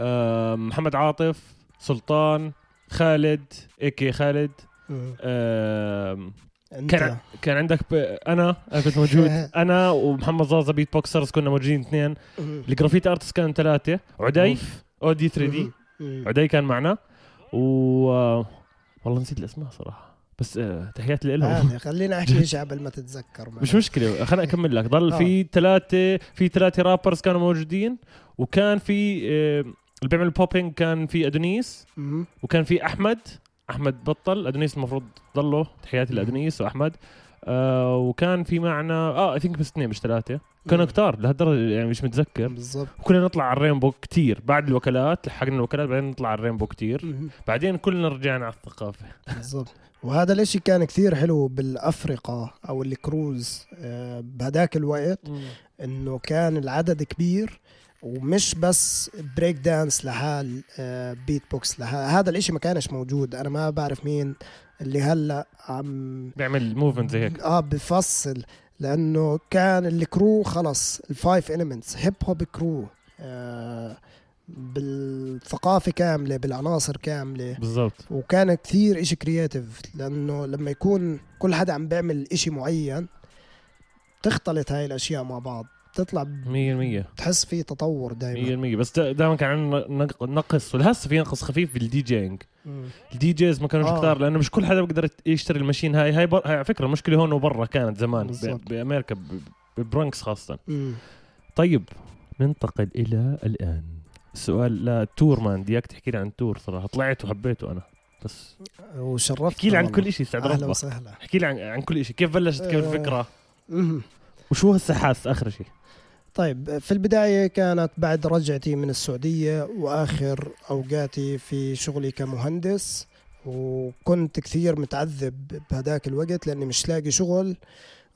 آه، محمد عاطف سلطان خالد ايكي خالد. آه، كان كان عندك ب... أنا أنا كنت موجود أنا ومحمد زازا beatboxers كنا موجودين اثنين. ال graffiti artist كانوا ثلاثة عدي أوف. أو دي 3 دي. عدي كان معنا و آه، والله نسيت الأسماء صراحة بس آه، تحياتي لهم عادي خلينا احكي شيء قبل ما تتذكر مش مشكلة خليني أكمل لك. ضل آه. في ثلاثة في ثلاثة rappers كانوا موجودين وكان في آه، اللي بيعمل popping كان في أدونيس. وكان في أحمد. أحمد بطل. أدونيس المفروض ضله تحياتي لأدونيس وأحمد. آه وكان في معنا آه I think بس اثنين مش ثلاثة. مم. كتار لهالدرجة يعني مش متذكر. بالضبط. وكنا نطلع على الرينبو كتير. بعد الوكالات لحقنا الوكالات بعدين نطلع على الرينبو كتير. مهم. بعدين كلنا رجعنا على الثقافة. بالضبط. وهذا الإشي كان كثير حلو بالافرقه أو ال crews آه، بهداك الوقت إنه كان العدد كبير ومش بس بريك دانس لحال بيت بوكس لحال هذا الإشي ما كانش موجود. أنا ما بعرف مين اللي هلأ عم بيعمل movement زي هيك. آه بفصل. لأنه كان ال crew خلص ال five elements hip hop crew آه بالثقافة كاملة بالعناصر كاملة. بالضبط. وكان كثير إشي creative لأنه لما يكون كل حدا عم بيعمل إشي معين تختلط هاي الأشياء مع بعض. تطلع ب- 100% تحس في تطور دائما 100% بس دائما كان عندنا نق- نقص ولهسه في نقص خفيف بال DJing ال DJs ما كانوش آه. كتار لأنه مش كل حدا بيقدر يشتري ال machine هاي هاي, بر... هاي على فكرة المشكلة هون وبرا كانت زمان ب... بأمريكا ب... ببرونكس خاصة. مم. طيب ننتقل إلى الآن. السؤال لا tour man بدي اياك تحكي لي عن tour صراحة. طلعت وحبيته أنا بس. وشرفت احكي لي عن كل شيء سعد أهلا وسهلا. احكي لي عن, عن كل شيء كيف بلشت؟ كيف آه. الفكرة. وشو هسه حاس آخر شيء؟ طيب في البداية كانت بعد رجعتي من السعودية وآخر أوقاتي في شغلي كمهندس وكنت كثير متعذب بهداك الوقت لأني مش لاقي شغل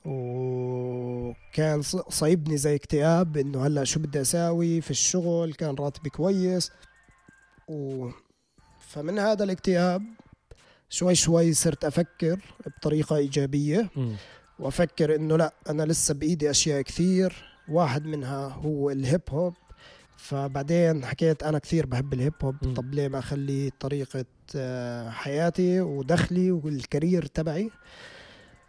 وكان صايبني زي اكتئاب إنه هلأ شو بدي أساوي في الشغل؟ كان راتبي كويس. و فمن هذا الاكتئاب شوي شوي صرت أفكر بطريقة إيجابية. وافكر انه لا أنا لسه بإيدي أشياء كثير واحد منها هو الهيب هوب. فبعدين حكيت أنا كثير بحب الهيب هوب. طب ليه ما أخلي طريقة آه، حياتي ودخلي والكارير تبعي؟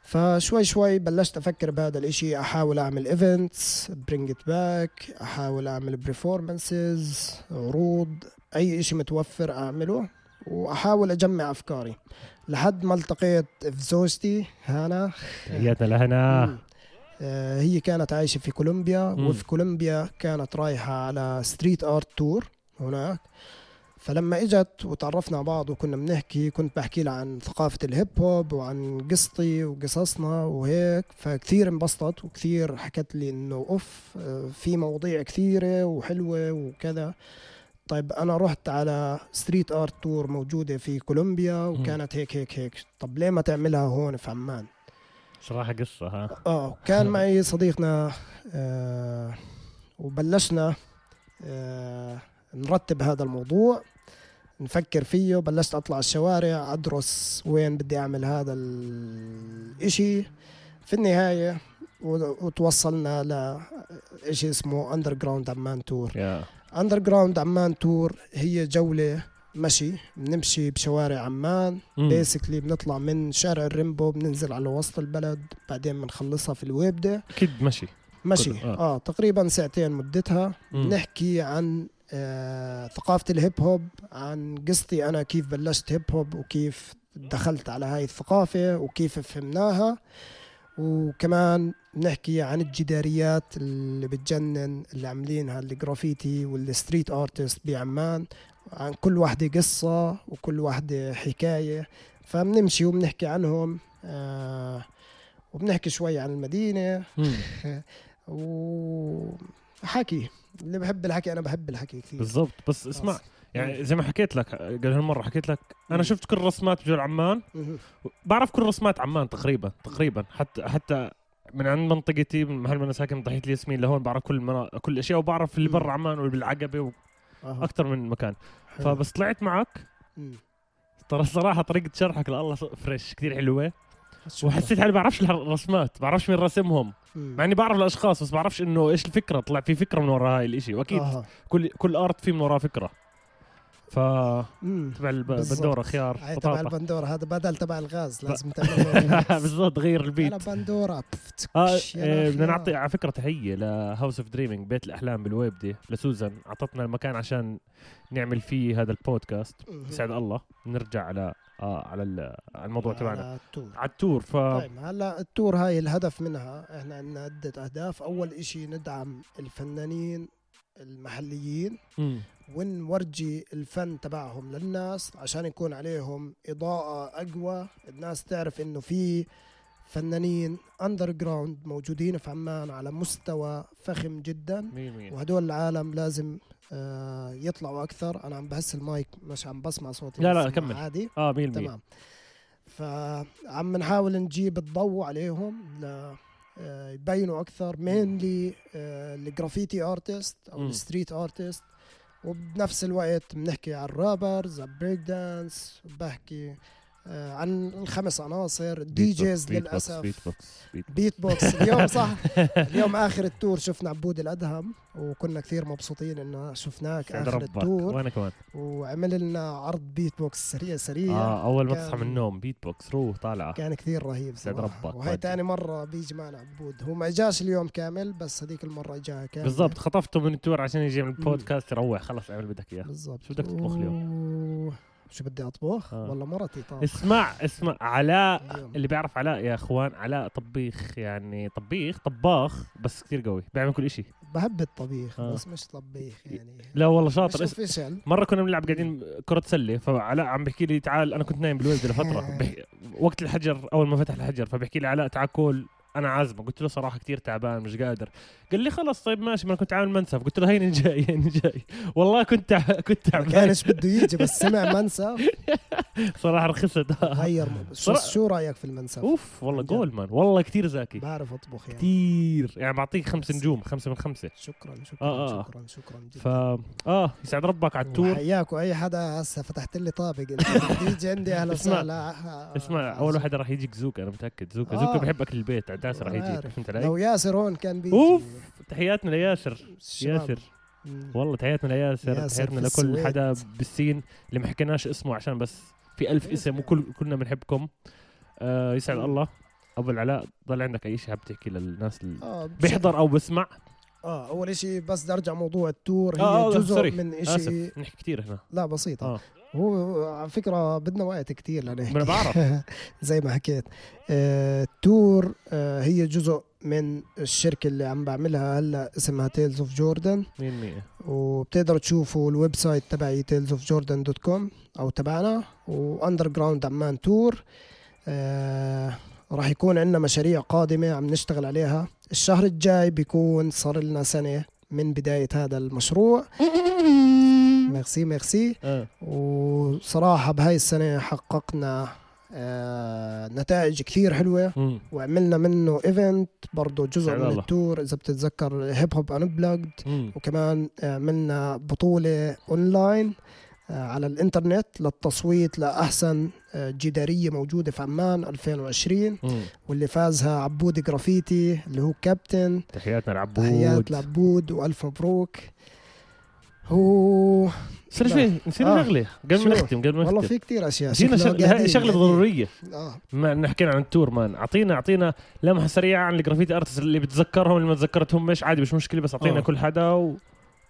فشوي شوي بلشت أفكر بهذا الإشي. أحاول أعمل events bring it back أحاول أعمل performances عروض أي إشي متوفر أعمله. وأحاول أجمع أفكاري. لحد ما التقيت في زوجتي هانا تحياتنا لهنا. آه، هي كانت عايشة في كولومبيا مم. وفي كولومبيا كانت رايحة على street art tour هناك. فلما إجت وتعرفنا على بعض وكنا بنحكي كنت بحكي لها عن ثقافة الهيب هوب وعن قصتي وقصصنا وهيك. فكثير انبسطت وكثير حكت لي إنه أوف آه، في مواضيع كثيرة وحلوة وكذا. طيب أنا رحت على street art tour موجودة في كولومبيا وكانت هيك هيك هيك. طب ليه ما تعملها هون في عمان؟ صراحة قصه ها. آه كان معي صديقنا آه وبلشنا آه نرتب هذا الموضوع نفكر فيه. بلشت أطلع الشوارع أدرس وين بدي أعمل هذا الإشي. في النهاية و- وتوصلنا لشيء اسمه underground عمان tour يا underground عمان tour هي جولة مشي بنمشي بشوارع عمان. basically بنطلع من شارع الريمبو بننزل على وسط البلد بعدين بنخلصها في الويبدة أكيد مشي مشي آه. آه, تقريبا ساعتين مدتها مم. بنحكي عن آه ثقافة ال hip hop عن قصتي أنا كيف بلشت hip hop وكيف دخلت على هاي الثقافة وكيف فهمناها وكمان بنحكي عن الجداريات اللي بتجنن اللي عاملينها ال graffiti وال street artist بعمان عن كل واحدة قصة وكل واحدة حكاية. فبنمشي وبنحكي عنهم. آه وبنحكي شوي عن المدينة. وحكي اللي بحب الحكي أنا بحب الحكي كثير. بالضبط. بس اسمع. يعني زي ما حكيت لك قبل هالمرة حكيت لك أنا. شفت كل رسمات بجول عمان. بعرف كل رسمات عمان تقريبا تقريبا. حتى حتى من عند منطقتي من محل ما أنا ساكن ضحيه الياسمين لهون بعرف كل المنا... كل الاشياء وبعرف اللي. برا عمان واللي بالعقبه أها. وأكثر من مكان حلو. فبس طلعت معك. ترى الصراحة طريقة شرحك لله فريش كثير حلوة. وحسيت حالي بعرفش الرسمات بعرفش مين رسمهم. مع إني بعرف الأشخاص بس بعرفش إنه إيش الفكرة طلع في فكرة من وراء هاي الإشي وأكيد أها. كل كل ارت في من وراه فكرة ف. تبع. البندوره خيار تبع بطاطا. البندورة هذا بدل تبع الغاز لازم تعمل بالضبط غير البيت. بفتش، يا إيه، أخي بدنا. نعطي على فكرة تحية ل House of Dreaming بيت الأحلام بالويبدي لسوزان. أعطتنا المكان عشان نعمل فيه هذا البودكاست. يسعد الله. نرجع على آه على ال- على الموضوع تبعنا. على ال tour. على ال tour ف طيب هلا ال tour هاي الهدف منها إحنا عندنا عدة أهداف. أول إشي ندعم الفنانين المحليين. ونورجي الفن تبعهم للناس عشان يكون عليهم إضاءة أقوى. الناس تعرف إنه في فنانين underground موجودين في عمان على مستوى فخم جدا. وهدول العالم لازم آه، يطلعوا أكثر. أنا عم بحس المايك مش عم بسمع صوتي لا، لا، كمل. عادي. آه 100% تمام. فعم نحاول نجيب الضوء عليهم يبينوا أكثر mainly ال graffiti artist أو. ال street artist وبنفس الوقت بنحكي عن ال rappers عن break dance بحكي آه، عن الخمس عناصر ال DJs للاسف beat box beat beatbox اليوم صح. اليوم آخر ال tour شفنا عبود الأدهم وكنا كثير مبسوطين إنه شفناك آخر ربك. ال tour. وأنا كمان. وعمل لنا عرض بيت بوكس سريع سريع. آه أول ما تصحى من النوم. بيت بوكس روح طالعه كان كثير رهيب. ربك وهي ودي. تاني مرة بيجي معنا عبود. هو ما إجاش اليوم كامل بس هذيك المرة إجاها كامل بالضبط. خطفته من ال tour عشان يجي من البودكاست يروح. خلص اعمل بدك إياه. بالضبط. شو بدك تطبخ اليوم؟ شو بدي أطبخ؟ آه. والله مرتي طبخ اسمع اسمع علاء. اللي بيعرف علاء يا أخوان علاء طبيخ يعني طبيخ طباخ بس كثير قوي بيعمل كل إشي بحب الطبيخ آه. بس مش طبيخ يعني لا والله مش شاطر اس... official مرة كنا بنلعب قاعدين كرة سله فعلاء عم بيحكي لي تعال أنا كنت نايم بالولد لفترة بحكي... وقت الحجر أول ما فتح الحجر فبيحكي لي علاء تعال كل أنا عازمه. قلت له صراحة كثير تعبان مش قادر. قال لي خلص طيب ماشي ما أنا كنت عامل منسف. قلت له هيني جاي هيني جاي. والله كنت تع- كنت تعبان كانش بده يجي بس سمع منسف. صراحة رخصت. غير شو, شو رأيك في المنسف؟ أوف والله. جول man. والله كثير ذكي. بعرف أطبخ يعني. كثير يعني بعطيك خمس نجوم خمسة من خمسة. شكرا شكرا آه، آه. شكرا شكرا جدا. فا آه يسعد ربك على ال tour. وحياك وأي حدا هسه فتحت لي طابق. إنت تيجي عندي أهلا وسهلا. اسمع أول واحد راح يجيك زوكا أنا متأكد. زوكا آه. زوكا بحب اكل البيت عداس راح عارف. فهمت لو علي؟ ياسر هون كان بيجي أوف تحياتنا لياسر. ياسر. والله تحياتنا لياسر ياسر تحياتنا لكل. حدا بالسين اللي ما حكيناش اسمه عشان بس في ألف اسم وكل كلنا بنحبكم آه يسعد. الله أبو العلاء ضل عندك أي شيء حاب تحكي للناس اللي بش- بيحضر أو بسمع آه أول شيء بس بدي أرجع موضوع ال tour هي آه، آه، جزء sorry. من آسف شيء نحكي كثير هنا لا بسيطة آه هو على فكرة بدنا وقت كتير لنحكي بعرف. زي ما حكيت. آه، ال tour آه، هي جزء من الشركة اللي عم بعملها هلا اسمها Tales of Jordan 100% وبتقدروا تشوفوا ال website تبعي Tales of Jordan dot com أو تبعنا. و underground عمان tour آه راح يكون عندنا مشاريع قادمة عم نشتغل عليها. الشهر الجاي بيكون صار لنا سنة من بداية هذا المشروع. merci merci. آه. وصراحة بهاي السنة حققنا آه نتائج كثير حلوة. مم. وعملنا منه event برضه جزء من الله. ال tour إذا بتتذكر Hip Hop Unplugged. وكمان عملنا بطولة اونلاين آه، على الإنترنت للتصويت لأحسن آه، جدارية موجودة في عمان 2020 مم. واللي فازها عبود جرافيتي اللي هو كابتن تحياتنا لعبود. تحيات لعبود وألف مبروك. هو صار. في نسينا آه. شغله قبل؟ ما نختم قبل ما والله نختم في كتير أشياء شكله شغلة. ضرورية آه ما إن حكينا عن ال tour man أعطينا أعطينا لمحة سريعة عن ال graffiti artist اللي بتذكرهم اللي ما تذكرتهم مش عادي مش مشكلة بس أعطينا آه. كل حدا و...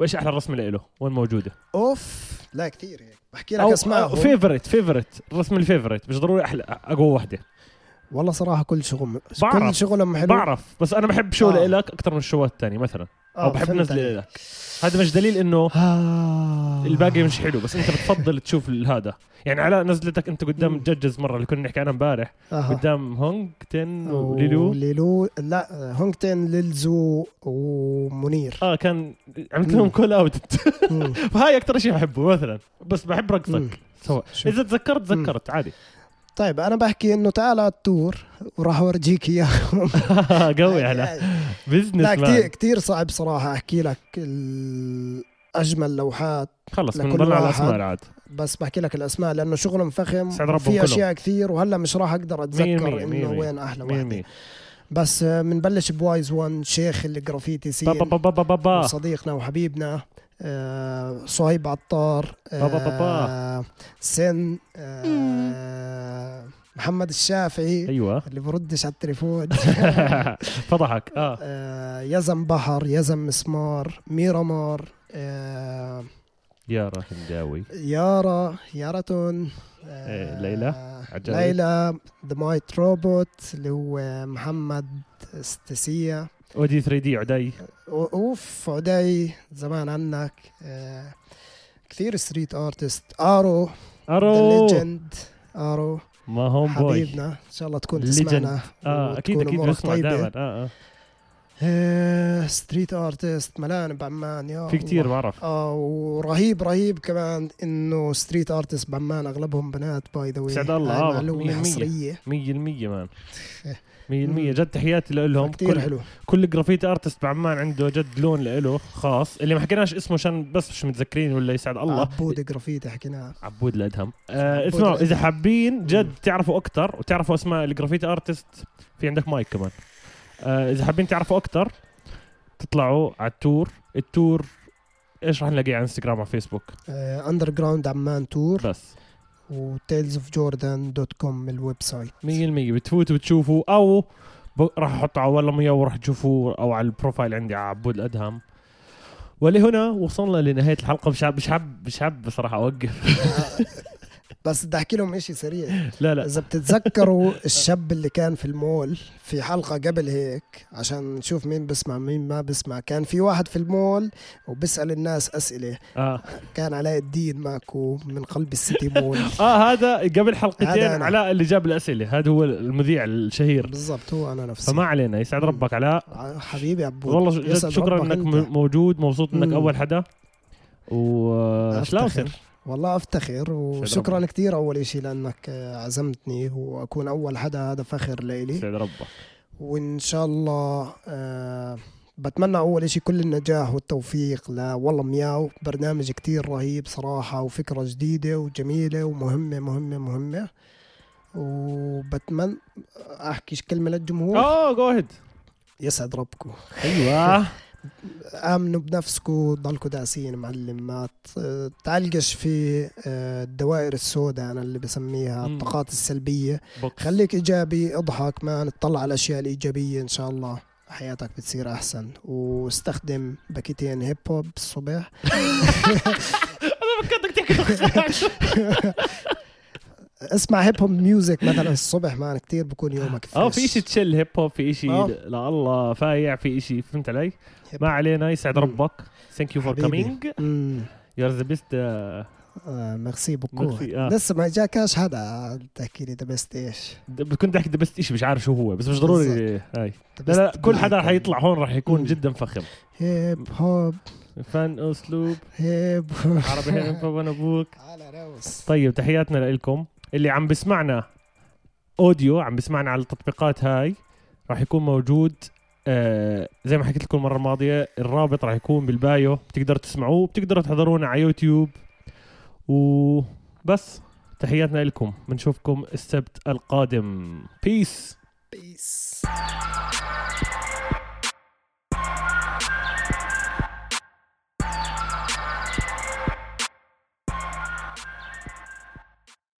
وإيش أحلى الرسمه له وين موجودة أوف لا كتير هيك بحكي لك اسمائهم فيفرت فيفرت الرسمه الفيفرت مش ضروري أحلى أقوى وحدة والله صراحة كل شغل بعرف. كل شغلهم حلو بعرف بس أنا بحب شو آه. لك أكثر من الشوات الثانية مثلا أو آه، بحب فهمت نزل عليك. لك هذا مش دليل إنه آه. الباقي مش حلو بس أنت بتفضل تشوف هذا يعني علاء نزلتك أنت قدام مم. الججز مرة اللي كنا نحكي عنها امبارح آه. قدام هونج تن وليلو ليلو لا هونغتن ليلزو ومنير آه كان عملت. لهم call out. فهاي أكثر شيء بحبه مثلا بس بحب. رقصك سوا شوف. إذا تذكرت تذكرت عادي طيب أنا بحكي إنه تعال على ال tour وراح أورجيك اياهم قوي على business لا كثير كثير صعب صراحة. أحكي لك أجمل لوحات خلص بنضل على واحد. الأسماء عاد بس بحكي لك الأسماء لأنه شغلهم فخم كلهم. أشياء كثير وهلأ مش راح أقدر أتذكر إنه. وين أحلى مية بس بنبلش بوايز 1 شيخ الجرافيتي سين صديقنا وحبيبنا. صهيب عطار بابا بابا. آه، سن آه، محمد الشافعي أيوه. اللي بردش على التليفون. فضحك. آه. آه، يزن بحر يزن مسمار ميرامار آه، يارا هنداوي يارا ياراتون إيه، ليلى عجائب. ليلى ذا مايت روبوت اللي هو محمد استسيا اودي 3 دي عدي أوف عدي زمان عنك. آه، كثير ستريت ارتست ارو ارو ليجند ارو ما هوم بوي حبيبنا. إن شاء الله تكون. تسمعنا آه أكيد أكيد بسمع. دائما. آه آه. آه، ستريت ارتست ملان بعمان يا في كتير الله. بعرف. آه ورهيب رهيب كمان إنه ستريت ارتست بعمان أغلبهم بنات باي ذا سعد الله، آه، مية معلومه. حصريه 100% man. 100% مم. جد تحياتي لهم كثير كل حلو. كل graffiti artist بعمان عنده جد لون له خاص. اللي ما حكيناش اسمه عشان بس مش متذكرين ولا يسعد الله. عبود جرافيتي حكيناها عبود الادهم آه اسمعوا. إذا حابين جد. تعرفوا أكثر وتعرفوا أسماء ال graffiti artist في عندك مايك كمان. آه إذا حابين تعرفوا أكثر تطلعوا على ال tour. ال tour إيش راح نلاقيه على انستغرام على فيسبوك Underground Amman Tour. بس. و Tales of Jordan dot com ال website. 100% بتفوتوا بتشوفوا أو. راح احطه على والله مياو وراح تشوفوه أو على البروفايل عندي على عبود الأدهم. ولهنا وصلنا لنهاية الحلقة. مش حاب مش حاب مش حاب بصراحة أوقف. بس بدي أحكي لهم شيء سريع. لا لا. إذا بتتذكروا الشاب اللي كان في المول في حلقة قبل هيك عشان نشوف مين بسمع مين ما بسمع كان في واحد في المول وبسال الناس أسئلة. آه. كان علاء الدين ماكو من قلب السيتي مول. آه هذا قبل حلقتين. علاء اللي جاب الأسئلة. هذا هو المذيع الشهير. بالضبط هو أنا نفسي. فما علينا يسعد. ربك علاء. حبيبي عبود. والله شكرا إنك موجود مبسوط إنك. أول حدا. وشلاوسن أفتخر. والله أفتخر وشكرا كثير أول شيء لأنك عزمتني وأكون أول حدا هذا فخر لإلي. يسعد ربك وإن شاء الله آه بتمنى أول شيء كل النجاح والتوفيق. ل والله مياو برنامج كتير رهيب صراحة وفكرة جديدة وجميلة ومهمة مهمة مهمة. وبتمنى أحكي كلمة للجمهور. آه جو يسعد ربكم. أيوه. امنوا بنفسكم ضلكم داسين معلم. ما تعلقش في آه، الدوائر السوداء أنا اللي بسميها. الطاقات السلبية. box. خليك إيجابي أضحك ما نطلع على الاشياء الإيجابية إن شاء الله. حياتك بتصير أحسن. واستخدم باكيتين هيب هوب الصبح فكرتك تحكي اسمع هيب هوب ميوزك مثلا الصبح مان كتير بكون يومك آه فريش. في شيء تشيل هيب هوب في شيء آه. لا الله فايع في شيء فهمت علي؟ هيب ما علينا يسعد. ربك ثانك يو فور. كامينج. يو ار ذا بيست ميرسي بوكو ميرسي، آه. لسه ما جاكاش حدا تحكي لي ذا بيست إيش كنت أحكي ذا بيست شيء مش عارف شو هو بس مش ضروري هاي لا لا كل حدا black. حيطلع هون راح يكون. جدا فخم هيب هوب فن أسلوب هيب عربي فوق أبوك على روس طيب تحياتنا لكم اللي عم بسمعنا أوديو عم بسمعنا على التطبيقات هاي راح يكون موجود آه زي ما حكيت لكم المرة الماضية الرابط راح يكون بالبايو بتقدروا تسمعوه بتقدروا تحضرونا على يوتيوب. وبس تحياتنا لكم. بنشوفكم السبت القادم. بيس بيس